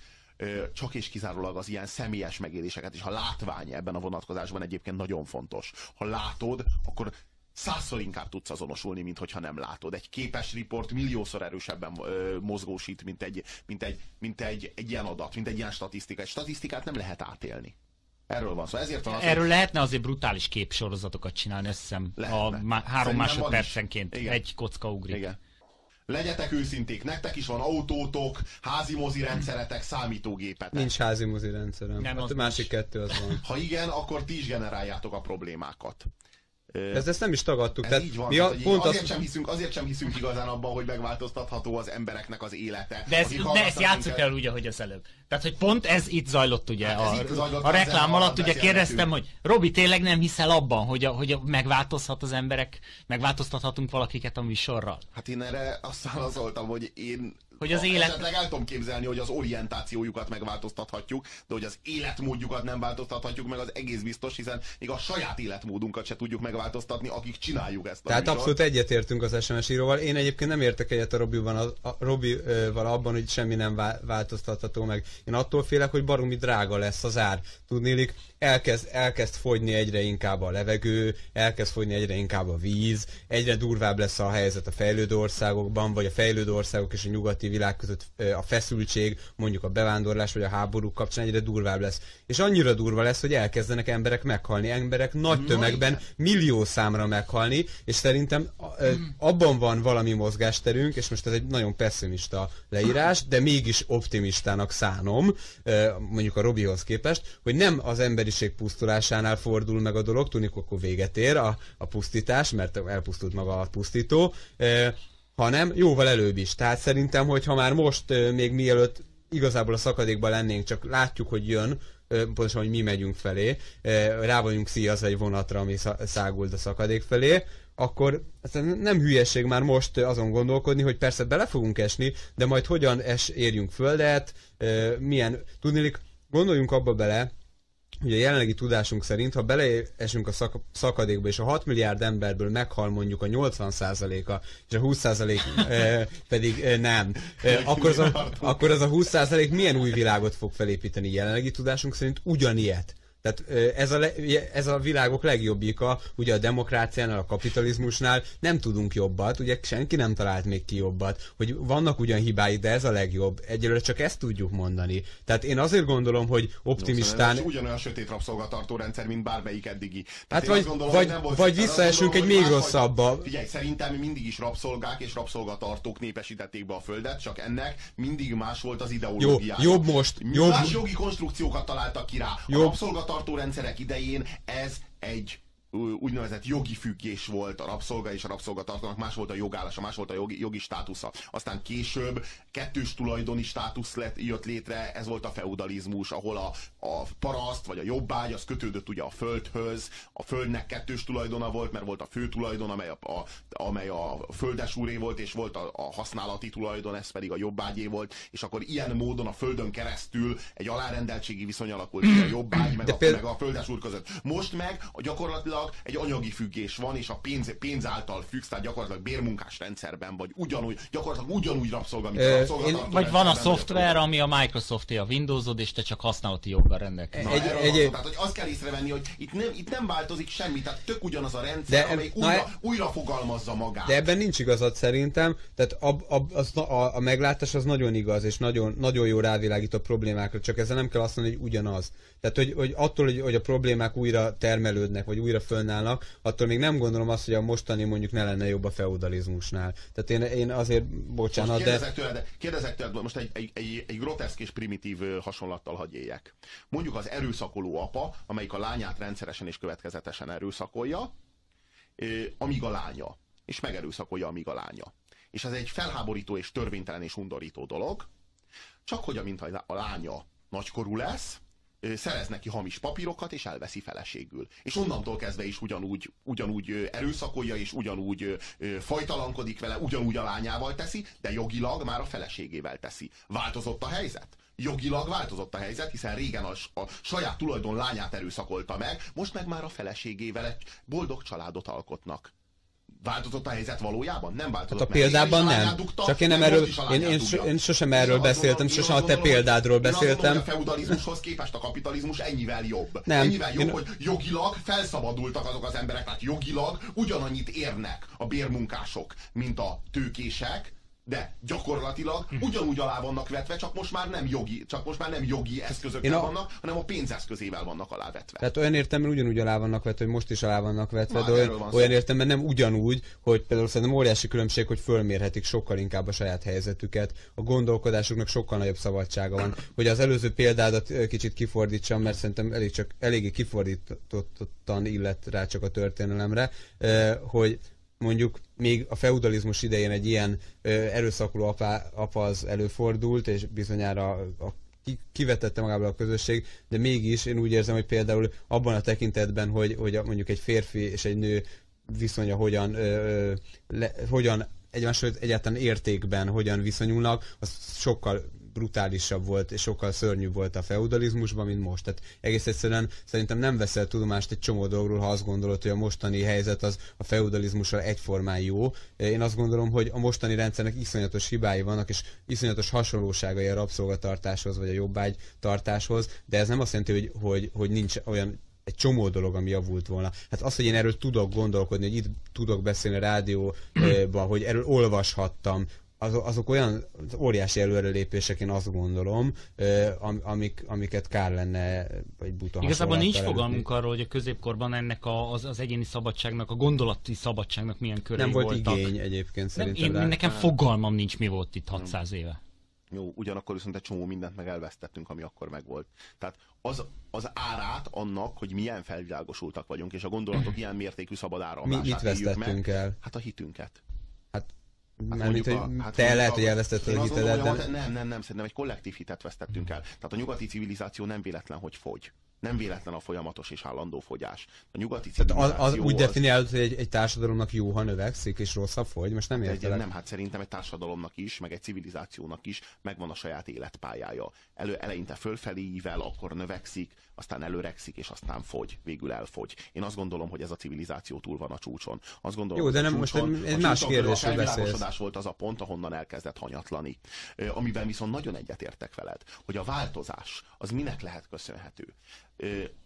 Csak és kizárólag az ilyen személyes megéléseket, és a látvány ebben a vonatkozásban egyébként nagyon fontos. Ha látod, akkor százszor inkább tudsz azonosulni, mint hogyha nem látod. Egy képes riport milliószor erősebben ö, mozgósít, mint, egy, mint, egy, mint egy, egy ilyen adat, mint egy ilyen statisztika. Egy statisztikát nem lehet átélni. Erről van szó. Ezért van az, Erről lehetne azért brutális képsorozatokat csinálni, azt hiszem, a má- három másodpercenként is. Igen. egy kocka ugrik. Igen. Legyetek őszinték, nektek is van autótok, házi mozi rendszeretek, számítógépetek. Nincs házi mozi rendszerem. Nem, a az másik kettő az van. Ha igen, akkor ti is generáljátok a problémákat. Ez, ezt nem is tagadtuk. Ez Tehát így van. mi tehát, a, hogy pont azért, azt, sem hiszünk, azért sem hiszünk igazán abban, hogy megváltoztatható az embereknek az élete. De, ez, de ezt játsszuk el úgy, ahogy az előbb. Tehát, hogy pont ez itt zajlott ugye. Hát a, itt zajlott, a reklám alatt ugye kérdeztem, hogy Robi, tényleg nem hiszel abban, hogy, a, hogy a, megváltozhat az emberek, megváltoztathatunk valakiket a műsorral? Hát én erre azt válaszoltam, hogy én Hogy az ha élet- Esetleg el tudom képzelni, hogy az orientációjukat megváltoztathatjuk, de hogy az életmódjukat nem változtathatjuk meg, az egész biztos, hiszen még a saját életmódunkat se tudjuk megváltoztatni, akik csináljuk ezt a tehát műsort. abszolút egyetértünk az SMS íróval. Én egyébként nem értek egyet a Robival, a, a Robival abban, hogy semmi nem vá- változtatható meg. Én attól félek, hogy baromi drága lesz az ár. Tudnélik, elkezd, elkezd fogyni egyre inkább a levegő, elkezd fogyni egyre inkább a víz, egyre durvább lesz a helyzet a fejlődő országokban, vagy a fejlődő országok és a nyugati világ között a feszültség, mondjuk a bevándorlás vagy a háborúk kapcsán egyre durvább lesz. És annyira durva lesz, hogy elkezdenek emberek meghalni, emberek nagy tömegben, millió számra meghalni, és szerintem ö, abban van valami mozgásterünk, és most ez egy nagyon pessimista leírás, de mégis optimistának szánom, mondjuk a Robihoz képest, hogy nem az emberiség pusztulásánál fordul meg a dolog, tudni, akkor véget ér a, a pusztítás, mert elpusztult maga a pusztító, hanem jóval előbb is. Tehát szerintem, hogy ha már most még mielőtt igazából a szakadékban lennénk, csak látjuk, hogy jön, pontosan, hogy mi megyünk felé, rá vagyunk szíjazva egy vonatra, ami száguld a szakadék felé, akkor nem hülyeség már most azon gondolkodni, hogy persze bele fogunk esni, de majd hogyan es, érjünk földet, milyen, tudnélik, gondoljunk abba bele, hogy a jelenlegi tudásunk szerint, ha beleesünk a szak- szakadékba, és a 6 milliárd emberből meghal mondjuk a 80%-a, és a 20% e, pedig e, nem, e, akkor, az a, akkor az a 20% milyen új világot fog felépíteni? Jelenlegi tudásunk szerint ugyanilyet. Tehát ez a, le, ez a világok legjobbika, ugye a demokráciánál, a kapitalizmusnál nem tudunk jobbat, ugye senki nem talált még ki jobbat, hogy vannak ugyan hibái, de ez a legjobb. Egyelőre csak ezt tudjuk mondani. Tehát én azért gondolom, hogy optimistán... No, ugyanolyan sötét rabszolgatartó rendszer, mint bármelyik eddigi. Tehát hát vagy, gondolom, vagy, nem volt vagy visszaesünk egy még rosszabbba. Figyelj, szerintem mindig is rabszolgák és rabszolgatartók népesítették be a földet, csak ennek mindig más volt az ideológia. Jó, jobb most. Jobb... Más jogi konstrukciókat találtak ki rá. A jobb tartó rendszerek idején ez egy úgynevezett jogi függés volt a rabszolga és a rabszolgatartónak, más volt a jogállása, más volt a jogi, jogi státusza. Aztán később kettős tulajdoni státusz lett, jött létre, ez volt a feudalizmus, ahol a, a paraszt vagy a jobbágy az kötődött ugye a földhöz, a földnek kettős tulajdona volt, mert volt a fő tulajdon, amely a, a, amely a földes úré volt, és volt a, a használati tulajdon, ez pedig a jobbágyé volt, és akkor ilyen módon a földön keresztül egy alárendeltségi viszony alakult a jobbágy meg, a, meg a földes úr között. Most meg a gyakorlatilag gyakorlatilag egy anyagi függés van, és a pénz, pénz által függsz, tehát gyakorlatilag bérmunkás rendszerben, vagy ugyanúgy, gyakorlatilag ugyanúgy rabszolga, mint a rabszolga. Vagy van a szoftver, ami a Microsoft a Windowsod, és te csak használati joggal rendelkezel. Egy, egy, egy, tehát, hogy azt kell észrevenni, hogy itt nem, itt nem változik semmi, tehát tök ugyanaz a rendszer, de, amely újra, na, e- újra fogalmazza magát. De ebben nincs igazad szerintem, tehát ab, ab, az, a, a meglátás az nagyon igaz, és nagyon, nagyon jó rávilágít a problémákra, csak ezzel nem kell azt mondani, hogy ugyanaz. Tehát, hogy, hogy attól, hogy, hogy a problémák újra termelődnek, vagy újra fönnállnak, attól még nem gondolom azt, hogy a mostani mondjuk ne lenne jobb a feudalizmusnál. Tehát én, én azért, bocsánat, most kérdezek de... Tőled, kérdezek tőled, most egy, egy, egy, egy groteszk és primitív hasonlattal hagy éljek. Mondjuk az erőszakoló apa, amelyik a lányát rendszeresen és következetesen erőszakolja, amíg a lánya. És megerőszakolja, amíg a lánya. És ez egy felháborító és törvénytelen és undorító dolog, csak hogy amint a lánya nagykorú lesz, szerez neki hamis papírokat, és elveszi feleségül. És onnantól kezdve is ugyanúgy, ugyanúgy erőszakolja, és ugyanúgy fajtalankodik vele, ugyanúgy a lányával teszi, de jogilag már a feleségével teszi. Változott a helyzet? Jogilag változott a helyzet, hiszen régen a, a saját tulajdon lányát erőszakolta meg, most meg már a feleségével egy boldog családot alkotnak. Változott a helyzet valójában? Nem változott. Hát a példában nem. Dugta, Csak én nem erről, én, én, so, én sosem erről én beszéltem, gondolom, sosem a te példádról én beszéltem. Én a feudalizmushoz képest a kapitalizmus ennyivel jobb. Nem. Ennyivel jobb, én... hogy jogilag felszabadultak azok az emberek, tehát jogilag ugyanannyit érnek a bérmunkások, mint a tőkések, de gyakorlatilag hm. ugyanúgy alá vannak vetve, csak most már nem jogi, csak most már nem jogi eszközökkel a... vannak, hanem a pénzeszközével vannak alávetve. Tehát olyan értelemben ugyanúgy alá vannak vetve, hogy most is alá vannak vetve, Na, de olyan, olyan értelemben nem ugyanúgy, hogy például szerintem óriási különbség, hogy fölmérhetik sokkal inkább a saját helyzetüket, a gondolkodásuknak sokkal nagyobb szabadsága van. Hogy az előző példádat kicsit kifordítsam, mert szerintem elég csak, eléggé kifordítottan illet rá csak a történelemre, hogy mondjuk még a feudalizmus idején egy ilyen ö, erőszakoló apa, apa az előfordult, és bizonyára a, kivetette magából a közösség, de mégis én úgy érzem, hogy például abban a tekintetben, hogy, hogy mondjuk egy férfi és egy nő viszonya hogyan, ö, le, hogyan egymáshoz egyáltalán értékben hogyan viszonyulnak, az sokkal brutálisabb volt, és sokkal szörnyűbb volt a feudalizmusban, mint most. Tehát egész egyszerűen szerintem nem veszel tudomást egy csomó dolgról, ha azt gondolod, hogy a mostani helyzet az a feudalizmussal egyformán jó. Én azt gondolom, hogy a mostani rendszernek iszonyatos hibái vannak, és iszonyatos hasonlóságai a rabszolgatartáshoz, vagy a jobbágy tartáshoz, de ez nem azt jelenti, hogy, hogy, hogy nincs olyan egy csomó dolog, ami javult volna. Hát az, hogy én erről tudok gondolkodni, hogy itt tudok beszélni a rádióban, hogy erről olvashattam, az, azok olyan óriási előrelépések, én azt gondolom, amik, amiket kár lenne egy buta Igazából nincs fogalmunk arról, hogy a középkorban ennek a, az, az egyéni szabadságnak, a gondolati szabadságnak milyen körei Nem volt voltak. igény egyébként szerintem. Nem, én, nekem fogalmam nincs, mi volt itt 600 éve. Jó, ugyanakkor viszont egy csomó mindent meg elvesztettünk, ami akkor megvolt. Tehát az, az árát annak, hogy milyen felvilágosultak vagyunk, és a gondolatok ilyen mértékű szabad áramlását Mi, Mit vesztettünk meg, el? Hát a hitünket. Hát Mármint, mondjuk hogy a- hát te lehet, hogy elvesztetted a hitedet, de... Nem, nem, nem, szerintem egy kollektív hitet vesztettünk el. Tehát a nyugati civilizáció nem véletlen, hogy fogy. Nem véletlen a folyamatos és állandó fogyás. A nyugati Tehát az, az, úgy definiálod, hogy egy, egy társadalomnak jó, ha növekszik, és rosszabb fogy? Most nem egy, értelek. nem, hát szerintem egy társadalomnak is, meg egy civilizációnak is megvan a saját életpályája. Elő, eleinte fölfelé ível, akkor növekszik, aztán előrekszik, és aztán fogy, végül elfogy. Én azt gondolom, hogy ez a civilizáció túl van a csúcson. Azt gondolom, Jó, de nem, most csúcson- egy- más kérdésről beszélsz. volt az a pont, ahonnan elkezdett hanyatlani. Amiben viszont nagyon egyetértek veled, hogy a változás az minek lehet köszönhető.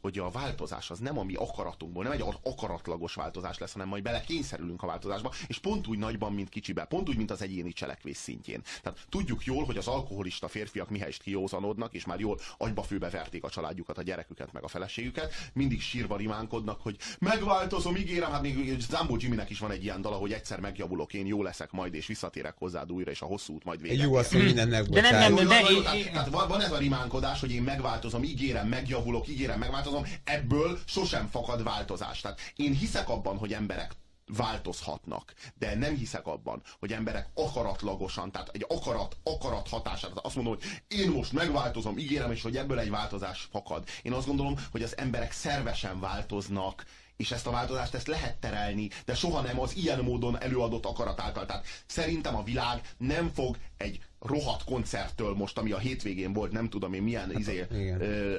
Hogy a változás az nem a mi akaratunkból, nem egy ar- akaratlagos változás lesz, hanem majd bele kényszerülünk a változásba, és pont úgy nagyban, mint kicsibe, pont úgy, mint az egyéni cselekvés szintjén. Tehát tudjuk jól, hogy az alkoholista férfiak mihelyest kiózanodnak, és már jól agyba főbe verték a családjukat, a gyereküket, meg a feleségüket, mindig sírva rimánkodnak, hogy megváltozom, ígérem, hát még Zambo Jimmynek is van egy ilyen dala, hogy egyszer megjavulok, én jó leszek majd, és visszatérek hozzád újra, és a hosszú út majd véget jó ér. az, hogy mindent De nem, megbocsájt. nem, Jó, jó, de jó, jó, én- tehát, én- tehát van, van ez a rimánkodás, hogy én megváltozom, ígérem, megjavulok, ígérem, megváltozom, ebből sosem fakad változás. Tehát én hiszek abban, hogy emberek változhatnak, de nem hiszek abban, hogy emberek akaratlagosan, tehát egy akarat, akarat hatását, tehát azt mondom, hogy én most megváltozom, ígérem, és hogy ebből egy változás fakad. Én azt gondolom, hogy az emberek szervesen változnak, és ezt a változást ezt lehet terelni, de soha nem az ilyen módon előadott akarat által. Tehát szerintem a világ nem fog egy rohadt koncerttől most, ami a hétvégén volt, nem tudom én milyen izé, igen. ö,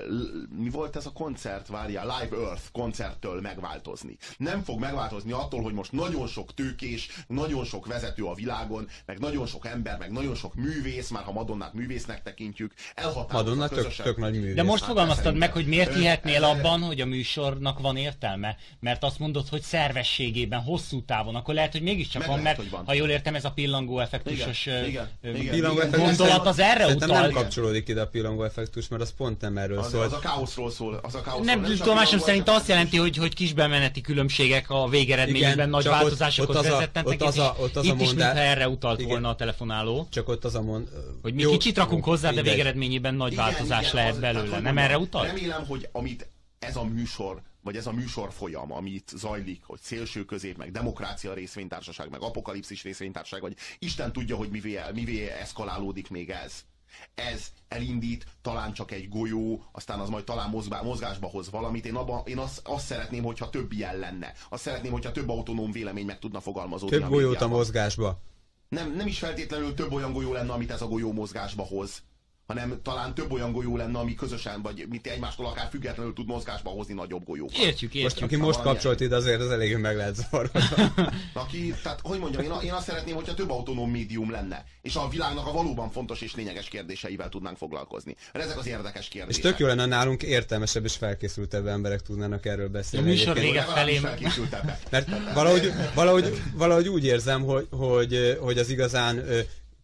mi volt ez a koncert, várjál, Live Earth koncerttől megváltozni. Nem fog megváltozni attól, hogy most nagyon sok tőkés, nagyon sok vezető a világon, meg nagyon sok ember, meg nagyon sok művész, már ha Madonnát művésznek tekintjük, elhatározza Madonna tök, tök nagy művész. De most Hát fogalmaztad szerintem. meg, hogy miért hihetnél abban, hogy a műsornak van értelme? Mert azt mondod, hogy szervességében, hosszú távon, akkor lehet, hogy mégiscsak Meg van, lehet, mert hogy van. ha jól értem, ez a pillangó effektusos Igen, igen, igen. Pillangó effektus- gondolat az erre utal. nem kapcsolódik ide a pillangó effektus, mert az pont nem erről Az, szól. az a káoszról szól. Az a káoszról. Nem, a tudomásom szerint azt jelenti, hogy, hogy kisbemeneti különbségek a végeredményben nagy változásokhoz vezetnek, ott az a- ott az a itt is mintha erre utalt Igen. volna a telefonáló. Csak ott az a mond... Hogy mi Jó, kicsit rakunk hozzá, de végeredményében nagy változás lehet belőle. Nem erre utalt? Remélem, hogy amit ez a műsor, vagy ez a műsor folyam, amit zajlik, hogy szélső közép, meg demokrácia részvénytársaság, meg apokalipszis részvénytársaság, vagy Isten tudja, hogy mivé, mivé eszkalálódik még ez. Ez elindít, talán csak egy golyó, aztán az majd talán mozgá, mozgásba hoz valamit. Én, abba, én azt, azt szeretném, hogyha több ilyen lenne. Azt szeretném, hogyha több autonóm vélemény meg tudna fogalmazódni. Több golyót a mozgásba. nem, nem is feltétlenül több olyan golyó lenne, amit ez a golyó mozgásba hoz, hanem talán több olyan golyó lenne, ami közösen, vagy mint egymástól akár függetlenül tud mozgásba hozni nagyobb golyókat. Értjük, Most, értjük. aki most valami kapcsolt ide, azért az elég meg lehet. Aki, tehát, hogy mondjam, én, én azt szeretném, hogyha több autonóm médium lenne, és a világnak a valóban fontos és lényeges kérdéseivel tudnánk foglalkozni. Mert ezek az érdekes És kérdések. tök jó lenne nálunk értelmesebb és felkészültebb emberek tudnának erről beszélni. A műsor vége felé-. Mert valahogy, valahogy, valahogy úgy érzem, hogy, hogy, hogy az igazán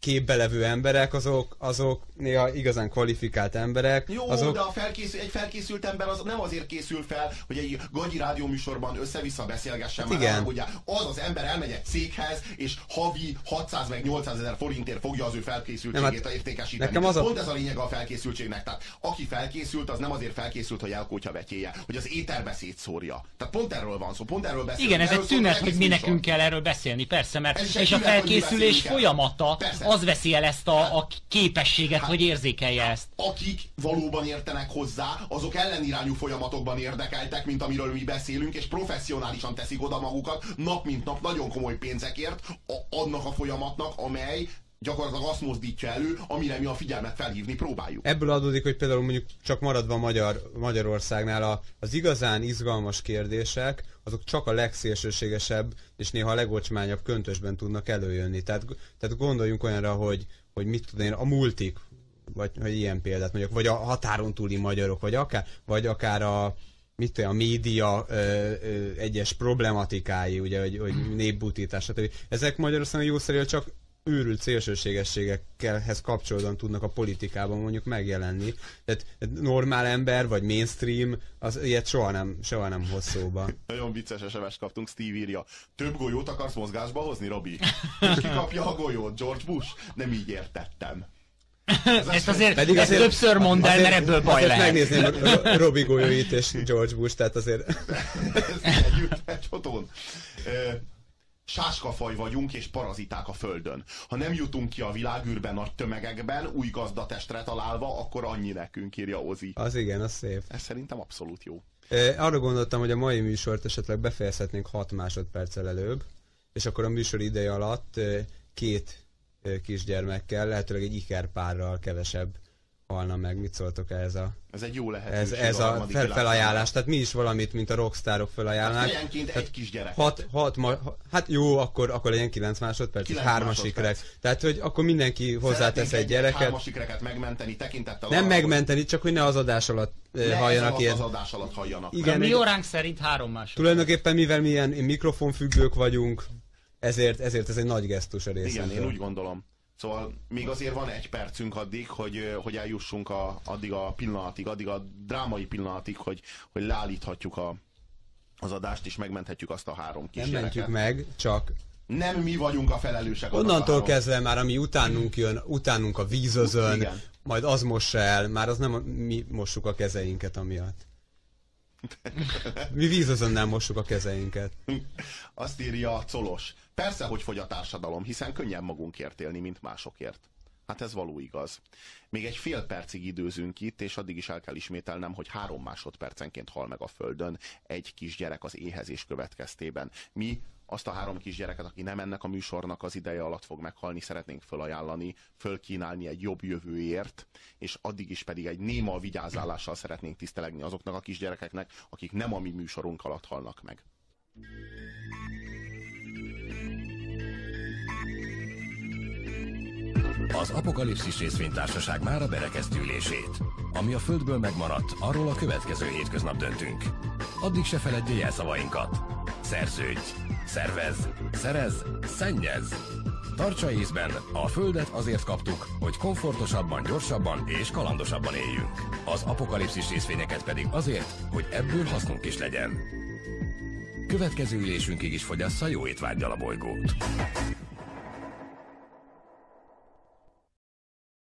képbe levő emberek, azok, azok néha igazán kvalifikált emberek. Jó, azok, de a felkészül, egy felkészült ember az nem azért készül fel, hogy egy gagyi rádióműsorban össze-vissza beszélgessen Hát már igen. arra, hogy az az ember elmegy egy céghez, és havi 600 meg 800 ezer forintért fogja az ő felkészültségét Nem, hát értékesíteni. nekem az a- Pont ez a lényeg a felkészültségnek. Tehát aki felkészült, az nem azért felkészült, hogy elkótya vetyéje, hogy az éterbe szétszórja. Tehát pont erről van szó, pont erről beszélünk. Igen, ez Erről egy tünet, hogy mi nekünk kell erről beszélni, persze, mert és a felkészülés folyamata Persze. Az veszi el ezt a, a képességet, Hát- hogy érzékelje ezt. akik valóban értenek hozzá, azok ellenirányú folyamatokban érdekeltek, mint amiről mi beszélünk, és professzionálisan teszik oda magukat nap mint nap nagyon komoly pénzekért a, annak a folyamatnak, amely gyakorlatilag azt mozdítja elő, amire mi a figyelmet felhívni próbáljuk. Ebből adódik, hogy például mondjuk csak maradva Magyar, Magyarországnál a, az igazán izgalmas kérdések, azok csak a legszélsőségesebb és néha a legocsmányabb köntösben tudnak előjönni. Tehát, tehát gondoljunk olyanra, hogy, hogy mit tudom én, a multik, vagy hogy ilyen példát mondjak, vagy a határon túli magyarok, vagy akár, vagy akár a, mit tudom, a média ö, ö, egyes problematikái, ugye, hogy, hogy népbutítás, stb. Ezek Magyarországon jó szerint csak őrült szélsőségességekhez kapcsolódóan tudnak a politikában mondjuk megjelenni. Tehát normál ember, vagy mainstream, az ilyet soha nem, soha nem hoz szóba. Nagyon vicces sms kaptunk, Steve írja. Több golyót akarsz mozgásba hozni, Robi? És ki kapja a golyót? George Bush? Nem így értettem. Ezt azért, Pedig ezt azért- többször mondd el, mert ebből baj lehet. megnézném Ro- Robbie golyóit és George Bush, tehát azért... együtt egy fotón. Sáskafaj vagyunk és paraziták a Földön. Ha nem jutunk ki a világűrben nagy tömegekben, új gazdatestre találva, akkor annyi nekünk, írja Ozi. Az igen, az szép. Ez szerintem abszolút jó. E, arra gondoltam, hogy a mai műsort esetleg befejezhetnénk 6 másodperccel előbb, és akkor a műsor ideje alatt két kisgyermekkel, lehetőleg egy ikerpárral kevesebb halna meg. Mit szóltok ehhez a... Ez egy jó Ez, lehetőség. ez a harmadik fel, felajánlás, tehát mi is valamit, mint a rockstárok felajánlnak. Helyenként egy kisgyerek. Hat, hat, ma, hát jó, akkor, akkor legyen 9 másodperc, és 9 hármas másodperc. ikrek. Tehát, hogy akkor mindenki hozzátesz egy gyereket. hármas ikreket megmenteni tekintettel Nem arra, megmenteni, csak hogy ne az adás alatt eh, ne ez halljanak ilyet. az adás alatt halljanak. Igen, A mi óránk szerint három másodperc. Tulajdonképpen mivel milyen mikrofonfüggők vagyunk, ezért, ezért ez egy nagy gesztus a Igen, részünkről. én úgy gondolom. Szóval még azért van egy percünk addig, hogy, hogy eljussunk a, addig a pillanatig, addig a drámai pillanatig, hogy, hogy leállíthatjuk a, az adást, és megmenthetjük azt a három Nem kisgyereket. mentjük meg, csak Nem mi vagyunk a felelősek. a onnantól három- kezdve már, ami utánunk jön, utánunk a vízözön, Igen. majd az mossa el, már az nem a, mi mossuk a kezeinket amiatt. Mi vízözönnel mossuk a kezeinket. Azt írja Colos. Persze, hogy fogy a társadalom, hiszen könnyen magunkért élni, mint másokért. Hát ez való igaz. Még egy fél percig időzünk itt, és addig is el kell ismételnem, hogy három másodpercenként hal meg a Földön egy kisgyerek az éhezés következtében. Mi azt a három kisgyereket, aki nem ennek a műsornak az ideje alatt fog meghalni, szeretnénk fölajánlani, fölkínálni egy jobb jövőért, és addig is pedig egy néma vigyázálással szeretnénk tisztelegni azoknak a kisgyerekeknek, akik nem a mi műsorunk alatt halnak meg. Az Apokalipszis részvénytársaság már a berekeztülését. Ami a Földből megmaradt, arról a következő hétköznap döntünk. Addig se feledje jelszavainkat. Szerződj, szervez, szerez, szennyez. Tartsa észben, a Földet azért kaptuk, hogy komfortosabban, gyorsabban és kalandosabban éljünk. Az apokalipszis részvényeket pedig azért, hogy ebből hasznunk is legyen. Következő ülésünkig is fogyassza jó étvágyal a bolygót.